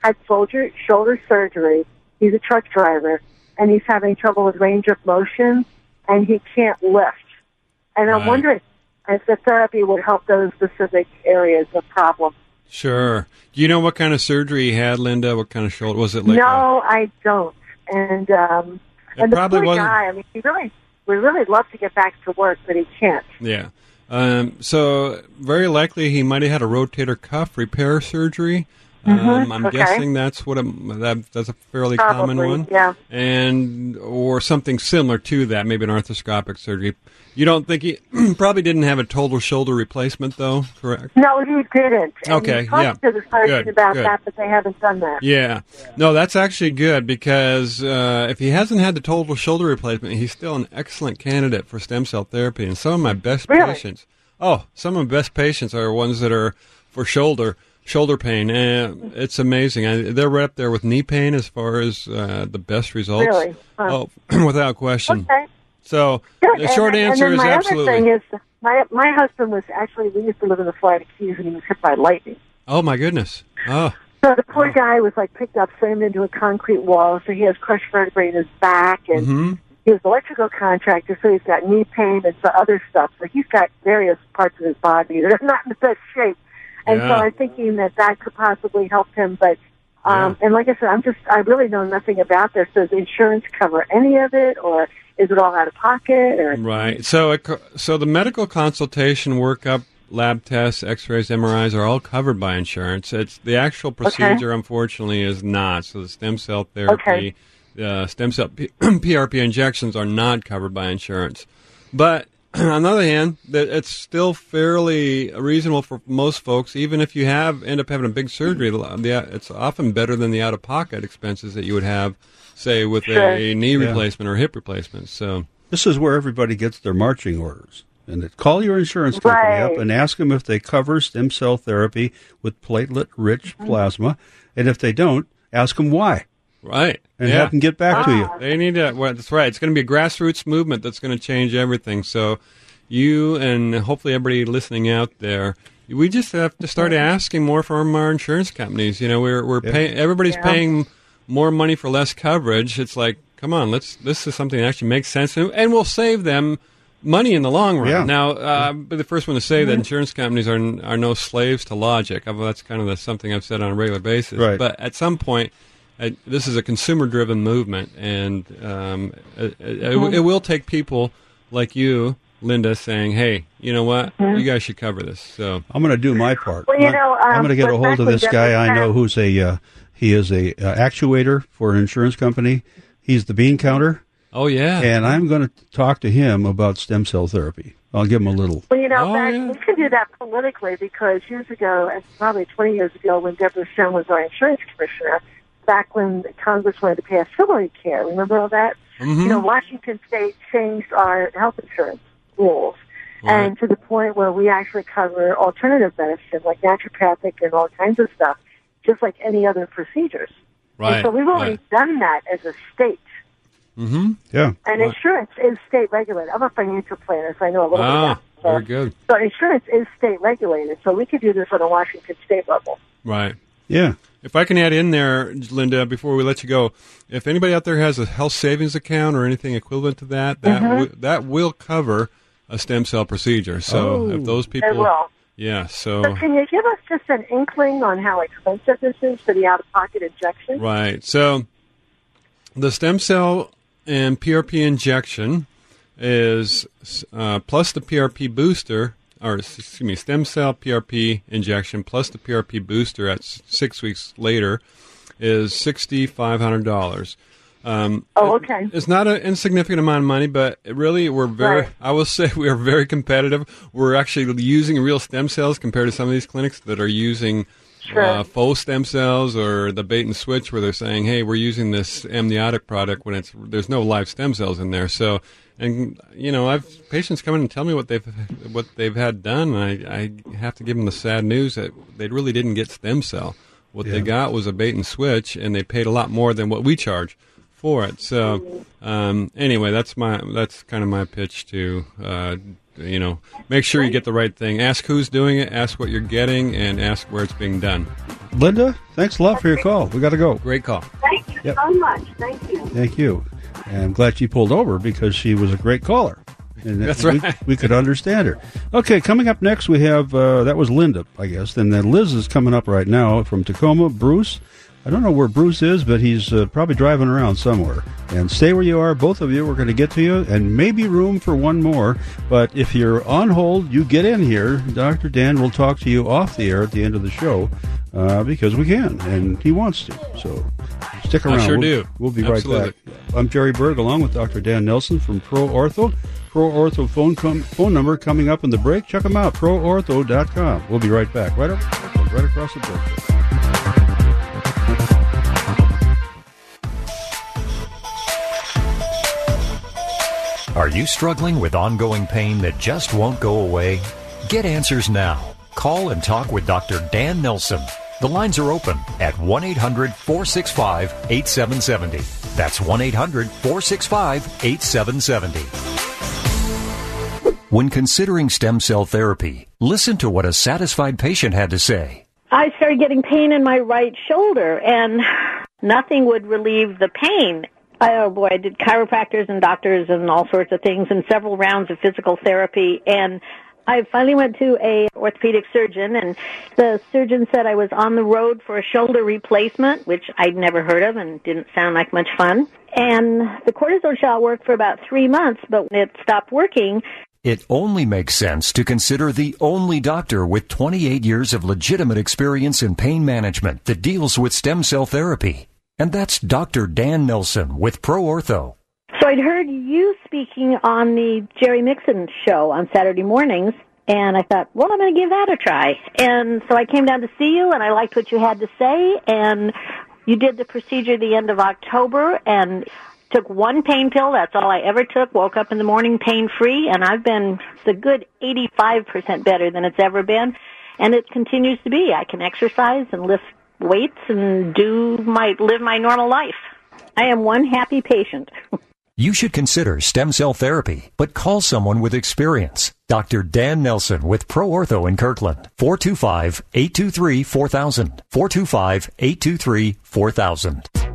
had shoulder shoulder surgery. He's a truck driver, and he's having trouble with range of motion, and he can't lift. And I'm Right. wondering if the therapy would help those specific areas of problem. Sure. Do you know what kind of surgery he had, Linda? What kind of shoulder was it? Like no, I don't. And um, It and the probably poor wasn't- guy. I mean, he really would really love to get back to work, but he can't. Yeah. Um, so very likely he might have had a rotator cuff repair surgery. Um, I'm okay. guessing that's what a, that, that's a fairly common one. yeah. And or something similar to that, maybe an arthroscopic surgery. You don't think he probably didn't have a total shoulder replacement though, correct? No, he didn't. And Okay, he yeah. to the surgeon Good, about good. that, but they haven't done that. Yeah. No, that's actually good because uh, if he hasn't had the total shoulder replacement, he's still an excellent candidate for stem cell therapy. And some of my best Really? patients, oh, some of my best patients are ones that are for shoulder shoulder pain. Uh, it's amazing. I, they're right up there with knee pain as far as uh, the best results. Really? Huh. Oh, without question. Okay. So Good. the short and, answer and is my absolutely. other thing is, my my husband was actually we used to live in the Florida Keys, and he was hit by lightning. oh my goodness. Oh, So the poor guy was like picked up, slammed into a concrete wall. So he has crushed vertebrae in his back, and hmm he was an electrical contractor. So he's got knee pain and some other stuff. So he's got various parts of his body that are not in the best shape. And so I'm thinking that that could possibly help him. But um, and like I said, I'm just I really know nothing about this. Does insurance cover any of it, or is it all out of pocket? Or Right. So, it, so the medical consultation, workup, lab tests, X-rays, MRIs are all covered by insurance. It's the actual procedure, unfortunately, is not. So the stem cell therapy, uh, stem cell P- PRP injections are not covered by insurance. But on the other hand, it's still fairly reasonable for most folks. Even if you have end up having a big surgery, the, the- it's often better than the out-of-pocket expenses that you would have, say, with Sure. a knee Yeah. replacement or hip replacement. So. This is where everybody gets their marching orders. And it- call your insurance company Right. up and ask them if they cover stem cell therapy with platelet-rich mm-hmm. plasma, and if they don't, ask them why, Right. and yeah. have them get back to you. Ah. They need to. Well, that's right. It's going to be a grassroots movement that's going to change everything. So, you and hopefully everybody listening out there, we just have to start asking more from our insurance companies. You know, we're we're Yeah. paying. Everybody's Yeah. paying more money for less coverage. It's like, come on, let's. This is something that actually makes sense, and, and will save them money in the long run. Yeah. Now, uh, I'll be the first one to say that mm-hmm. insurance companies are are no slaves to logic. Although that's kind of the, something I've said on a regular basis. Right. But at some point, uh, this is a consumer-driven movement, and um, it, it, it, it will take people like you, Linda, saying, "Hey, you know what? You guys should cover this." So, I'm going to do my part. Well, you I'm- know, I'm um, going to get a hold of this guy I know who's a uh, he is a uh, actuator for an insurance company. He's the bean counter, oh yeah, and I'm going to talk to him about stem cell therapy. I'll give him a little. Well, you know, Oh, back, yeah. we can do that politically because years ago, and probably 20 years ago, when Deborah Stone was our insurance commissioner, back when Congress wanted to pass Hillary Care, remember all that? Mhm. You know, Washington State changed our health insurance rules. Right. And to the point where we actually cover alternative medicine, like naturopathic and all kinds of stuff, just like any other procedures. right. And so we've already right. done that as a state. Mm-hmm. Yeah, And insurance is state regulated. I'm a financial planner, so I know a little bit Ah, about that. very good. So insurance is state regulated, so we could do this on a Washington state level. Right. yeah. If I can add in there, Linda, before we let you go, if anybody out there has a health savings account or anything equivalent to that, that Mm-hmm. wi- that will cover a stem cell procedure. So Oh. if those people, It will. yeah. So So can you give us just an inkling on how expensive this is for the out-of-pocket injection? right. So the stem cell and PRP injection is uh, plus the PRP booster, or excuse me, stem cell PRP injection plus the PRP booster at six weeks later is sixty five hundred dollars. Um, Oh, okay. It's not an insignificant amount of money, but it really we're very. Right. I will say we are very competitive. We're actually using real stem cells compared to some of these clinics that are using Sure. uh, faux stem cells or the bait and switch, where they're saying, "Hey, we're using this amniotic product when it's there's no live stem cells in there." So, and you know, I've patients come in and tell me what they've what they've had done, and I, I have to give them the sad news that they really didn't get stem cell. What they got was a bait and switch, and they paid a lot more than what we charge for it. So, um, anyway, that's my that's kind of my pitch to uh, you know make sure you get the right thing. Ask who's doing it, ask what you're getting, and ask where it's being done. Linda, thanks a lot for your call. We got to go. Great call. Thank you Yep. so much. Thank you. Thank you. And I'm glad she pulled over because she was a great caller. And That's we, right. We could understand her. Okay, coming up next, we have uh, that was Linda, I guess. And then Liz is coming up right now from Tacoma. Bruce, I don't know where Bruce is, but he's uh, probably driving around somewhere. And stay where you are, both of you. We're going to get to you, and maybe room for one more. But if you're on hold, you get in here. Dr. Dan will talk to you off the air at the end of the show uh, because we can, and he wants to. So stick around. I sure we'll, do. We'll be Absolutely. right back. I'm Jerry Berg, along with Dr. Dan Nelson from Pro Ortho. Pro Ortho phone com- phone number coming up in the break. Check them out, proortho.com. We'll be right back. Right up, right across the break. Are you struggling with ongoing pain that just won't go away? Get answers now. Call and talk with Dr. Dan Nelson. The lines are open at 1 800 465 8770. That's 1 800 465 8770. When considering stem cell therapy, listen to what a satisfied patient had to say. I started getting pain in my right shoulder, and nothing would relieve the pain. Oh boy, I did chiropractors and doctors and all sorts of things, and several rounds of physical therapy, and I finally went to a orthopedic surgeon and the surgeon said I was on the road for a shoulder replacement, which I'd never heard of and didn't sound like much fun. And the cortisone shot worked for about three months, but it stopped working, It only makes sense to consider the only doctor with 28 years of legitimate experience in pain management that deals with stem cell therapy. And that's Dr. Dan Nelson with Pro Ortho. So I'd heard you speaking on the Jerry Mixon show on Saturday mornings, and I thought, well, I'm going to give that a try. And so I came down to see you, and I liked what you had to say, and you did the procedure the end of October, and took one pain pill. That's all I ever took. Woke up in the morning pain free, and I've been the good 85% better than it's ever been, and it continues to be. I can exercise and lift weights and do my live my normal life. I am one happy patient. You should consider stem cell therapy, but call someone with experience. Dr. Dan Nelson with Pro Ortho in Kirkland. 425-823-4000. 425-823-4000.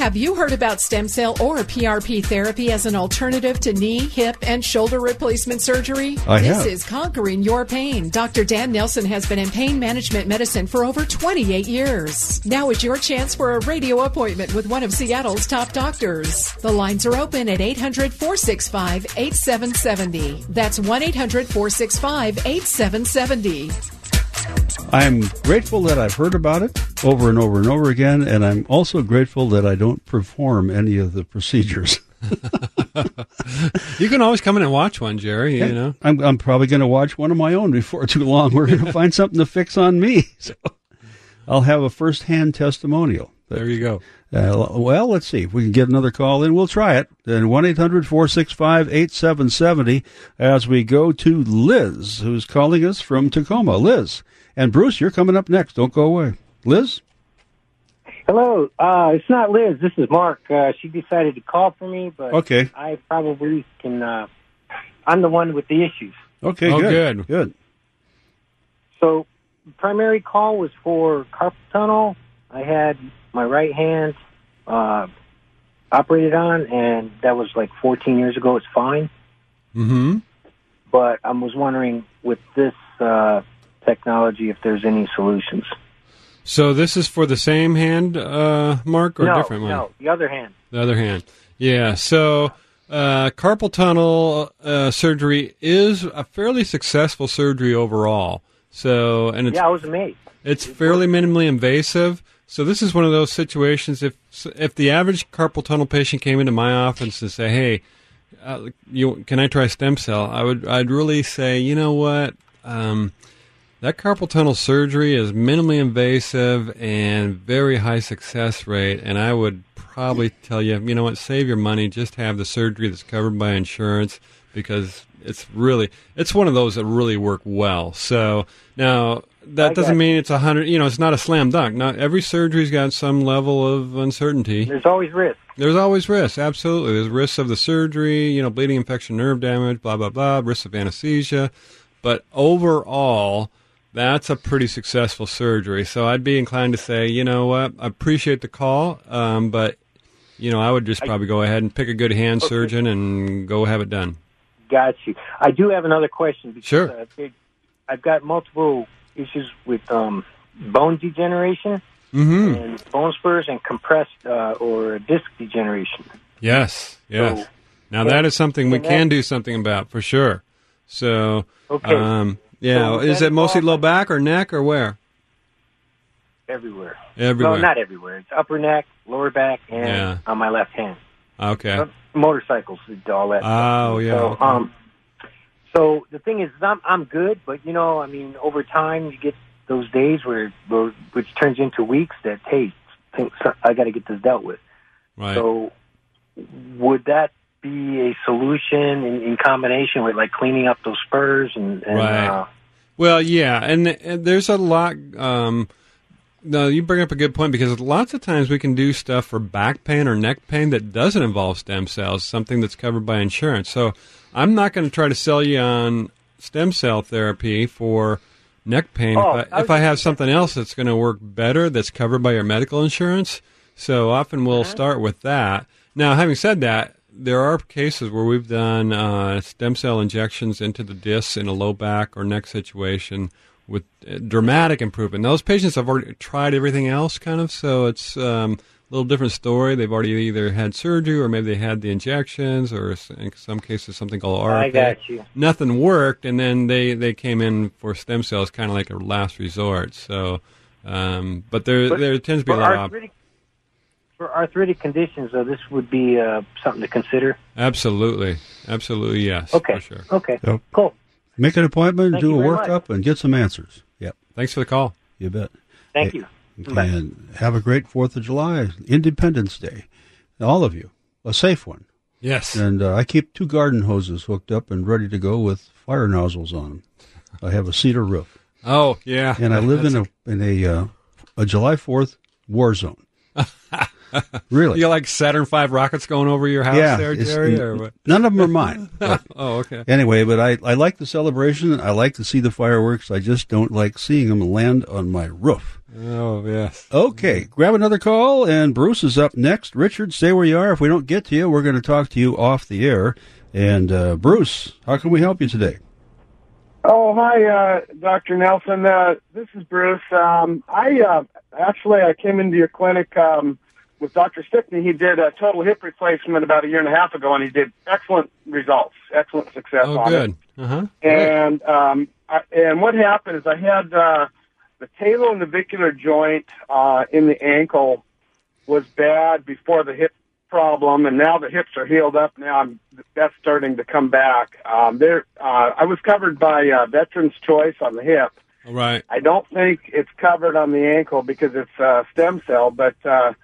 Have you heard about stem cell or PRP therapy as an alternative to knee, hip, and shoulder replacement surgery? I this have. is conquering your pain. Dr. Dan Nelson has been in pain management medicine for over 28 years. Now is your chance for a radio appointment with one of Seattle's top doctors. The lines are open at 800 465 8770. That's 1 800 465 8770. I'm grateful that I've heard about it over and over and over again, and I'm also grateful that I don't perform any of the procedures. You can always come in and watch one, Jerry. You know. I'm, I'm probably going to watch one of my own before too long. We're going to find something to fix on me. So I'll have a first-hand testimonial. There you go. Uh, well, let's see if we can get another call in. We'll try it. Then 1-800-465-8770 as we go to Liz, who's calling us from Tacoma. Liz. And Bruce, you're coming up next. Don't go away. Liz? Hello. Uh, it's not Liz. This is Mark. Uh, she decided to call for me, but Okay. I probably can. Uh, I'm the one with the issues. Okay, Oh, good. good. Good. So, primary call was for carpal tunnel. I had my right hand uh, operated on, and that was like 14 years ago. It's fine, Mm-hmm. but I was wondering with this uh, technology if there's any solutions. So this is for the same hand, uh, Mark, or no, different one? no, the other hand. The other hand. Yeah. So uh, carpal tunnel uh, surgery is a fairly successful surgery overall. So and it's yeah, I was amazed. it's fairly minimally invasive. So this is one of those situations. If if the average carpal tunnel patient came into my office and say, "Hey, uh, you can I try stem cell?" I would I'd really say, you know what, um, that carpal tunnel surgery is minimally invasive and very high success rate, and I would probably tell you, you know what, save your money, just have the surgery that's covered by insurance because it's really it's one of those that really work well. So now that I doesn't mean it's a hundred. You know, it's not a slam dunk. Not every surgery's got some level of uncertainty. There's always risk. There's always risk. absolutely. There's risks of the surgery, you know, bleeding, infection, nerve damage, blah, blah, blah, risks of anesthesia. But overall, that's a pretty successful surgery. So I'd be inclined to say, you know what, I appreciate the call, um, but, you know, I would just probably go ahead and pick a good hand surgeon and go have it done. Got you. I do have another question. Because, Sure. Uh, it, I've got multiple issues with um, bone degeneration Mm-hmm. and bone spurs and compressed uh, or disc degeneration. Yes, yes. So- now that is something we can that- do something about for sure. So, Okay. um, yeah, So is it mostly low back or neck or where? Everywhere. Everywhere. No, not everywhere. It's upper neck, lower back, and Yeah. on my left hand. Okay. Uh, motorcycles, all that. Oh, yeah, So, okay. um, so the thing is, I'm I'm good, but you know, I mean, over time, you get those days where, where which turns into weeks that hey, I got to get this dealt with. Right. So, would that be a solution in, in combination with like cleaning up those spurs and, and Right. uh, Well, yeah, and, and there's a lot. Um, no, you bring up a good point because lots of times we can do stuff for back pain or neck pain that doesn't involve stem cells, something that's covered by insurance. So I'm not going to try to sell you on stem cell therapy for neck pain Oh, if, I, I if I have something else that's going to work better that's covered by your medical insurance. So often we'll Uh-huh. start with that. Now, having said that, there are cases where we've done uh, stem cell injections into the discs in a low back or neck situation with uh, dramatic improvement. Now, Those patients have already tried everything else, kind of, so it's um, a little different story. They've already either had surgery or maybe they had the injections, or in some cases something called RFA. I got you. Nothing worked, and then they they came in for stem cells, kind of like a last resort. So, um, but there But there tends to be a for lot of arthritic, for arthritic conditions, though, this would be uh, something to consider. Absolutely, absolutely, yes. Okay. for sure. Okay, Yep. cool. Make an appointment, Thank do a very much. workup, and get some answers. Yep. Thanks for the call. You bet. Thank Hey, you. Bye. And have a great Fourth of July, Independence Day, all of you. A safe one. Yes. And uh, I keep two garden hoses hooked up and ready to go with fire nozzles on them. I have a cedar roof, Oh yeah. and I live in a in a uh, a July Fourth war zone. really? You like Saturn V rockets going over your house yeah, there, it's- Jerry? Or what? none of them are mine. oh, okay. anyway, but I, I like the celebration. I like to see the fireworks. I just don't like seeing them land on my roof. Oh yes. Okay, grab another call, and Bruce is up next. Richard, stay where you are. If we don't get to you, we're going to talk to you off the air. And uh, Bruce, how can we help you today? Oh, hi, uh, Dr. Nelson. Uh, this is Bruce. Um, I uh, actually I came into your clinic um, with Dr. Stickney. He did a total hip replacement about a year and a half ago, and he did excellent results, excellent success Oh, on good. it. Uh huh. And um, I, and what happened is I had uh, the talonavicular joint uh, in the ankle was bad before the hip problem, and now the hips are healed up. Now I'm, that's starting to come back. Um, there, uh, I was covered by uh, Veterans Choice on the hip. All right. I don't think it's covered on the ankle because it's uh, stem cell, but. Uh,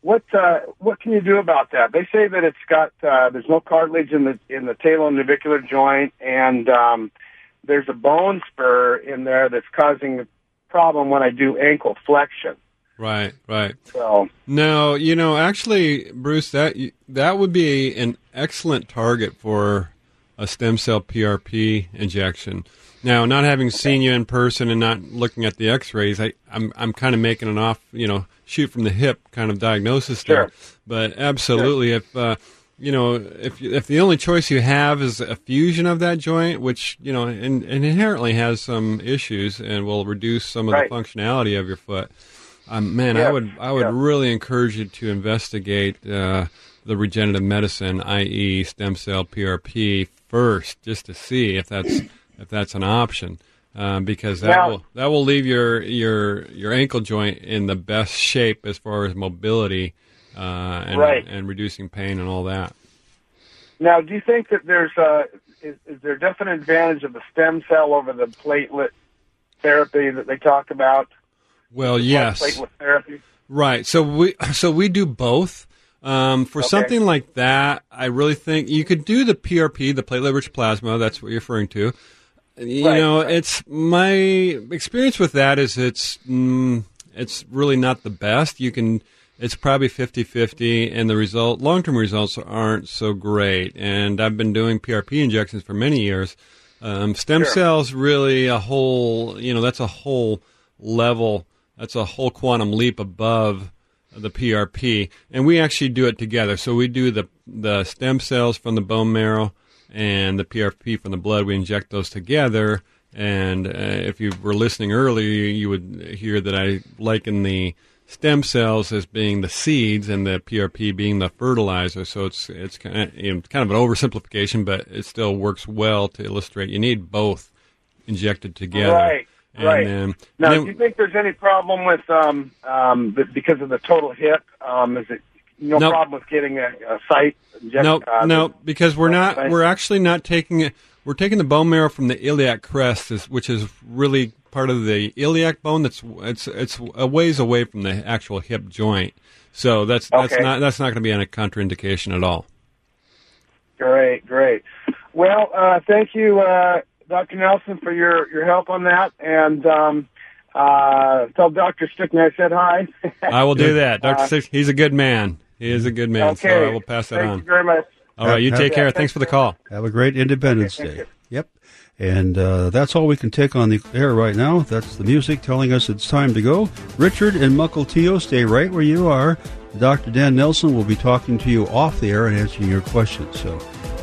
what uh, what can you do about that? They say that it's got uh, there's no cartilage in the in the talonavicular joint, and um, there's a bone spur in there that's causing a problem when I do ankle flexion. Right. Right. So No, you know, actually, Bruce, that that would be an excellent target for a stem cell PRP injection. Now, not having seen you in person and not looking at the X-rays, I, I'm I'm kind of making an off, you know, shoot from the hip kind of diagnosis there. But absolutely, if uh, you know, if if the only choice you have is a fusion of that joint, which you know, in, and inherently has some issues and will reduce some of Right. the functionality of your foot. Um, man, Yeah, I would I would yeah. really encourage you to investigate uh, the regenerative medicine, i.e., stem cell PRP, first, just to see if that's if that's an option, um, because that will that will leave your your your ankle joint in the best shape as far as mobility uh, and Right. and reducing pain and all that. now, do you think that there's uh, is, is there a definite advantage of the stem cell over the platelet therapy that they talk about? Well, yes. Platelet therapy. Right. So we so we do both. Um, for Okay. something like that, I really think you could do the PRP, the platelet-rich plasma. That's what you're referring to. You Right, know, it's my experience with that is it's mm, it's really not the best. You can it's probably 50-50 and the result long-term results aren't so great. And I've been doing PRP injections for many years. Um, stem Sure. cells really a whole, you know, that's a whole level. That's a whole quantum leap above the PRP, and we actually do it together. So we do the the stem cells from the bone marrow and the PRP from the blood. We inject those together. And uh, if you were listening earlier, you would hear that I liken the stem cells as being the seeds and the PRP being the fertilizer. So it's it's kind of, you know, kind of an oversimplification, but it still works well to illustrate. You need both injected together. Right. And right. then- now, and do you think there's any problem with um, um, because of the total hip? Um, is it no Nope. problem with getting a, a site? No, uh, no, because we're not. We're actually not taking it. We're taking the bone marrow from the iliac crest, which is really part of the iliac bone. That's it's it's a ways away from the actual hip joint. So that's that's Okay. not that's not going to be any contraindication at all. Great, great. Well, uh, thank you, uh, Dr. Nelson, for your, your help on that. And um, uh, tell Dr. Stickney I said hi. I will do that, Doctor Uh, Six. He's a good man. He is a good man. okay. So I will pass that Thank on. Thank you very much. All right, you Have- take have- care. Thanks for the call. Have a great Independence Okay, thank Day. Yep. And uh, that's all we can take on the air right now. That's the music telling us it's time to go. Richard and Mukilteo, stay right where you are. Dr. Dan Nelson will be talking to you off the air and answering your questions. So,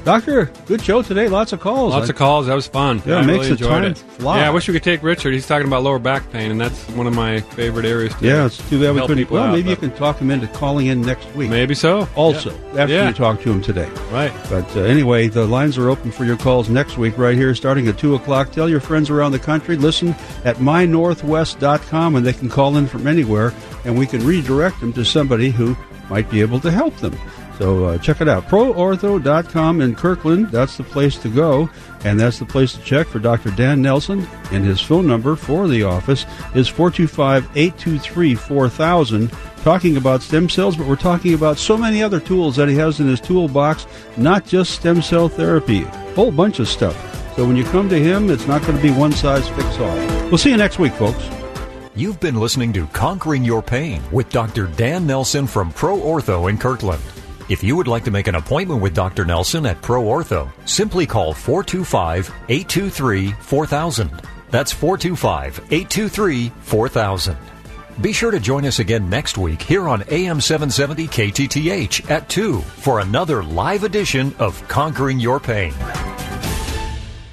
Doctor, good show today. Lots of calls. Lots I- of calls. That was fun. Yeah, I it makes really enjoyed it. fly. Yeah, I wish we could take Richard. He's talking about lower back pain, and that's one of my favorite areas. To Yeah, it's too bad we couldn't. people Well, out, maybe you can talk him into calling in next week. Maybe so. Also, Yeah. after Yeah. you talk to him today. Right. But uh, anyway, the lines are open for your calls next week, right here, starting at 2 o'clock. Tell your friends around the country. Listen at mynorthwest.com, and they can call in from anywhere, and we can redirect them to somebody who might be able to help them. So uh, check it out. ProOrtho.com in Kirkland. That's the place to go. And that's the place to check for Dr. Dan Nelson. And his phone number for the office is 425 823 4000. Talking about stem cells, but we're talking about so many other tools that he has in his toolbox, not just stem cell therapy, a whole bunch of stuff. So when you come to him, it's not going to be one size fits all. We'll see you next week, folks. You've been listening to Conquering Your Pain with Dr. Dan Nelson from Pro Ortho in Kirkland. If you would like to make an appointment with Dr. Nelson at Pro Ortho, simply call 425 823 4000. That's 425 823 4000. Be sure to join us again next week here on AM 770 KTTH at 2 for another live edition of Conquering Your Pain.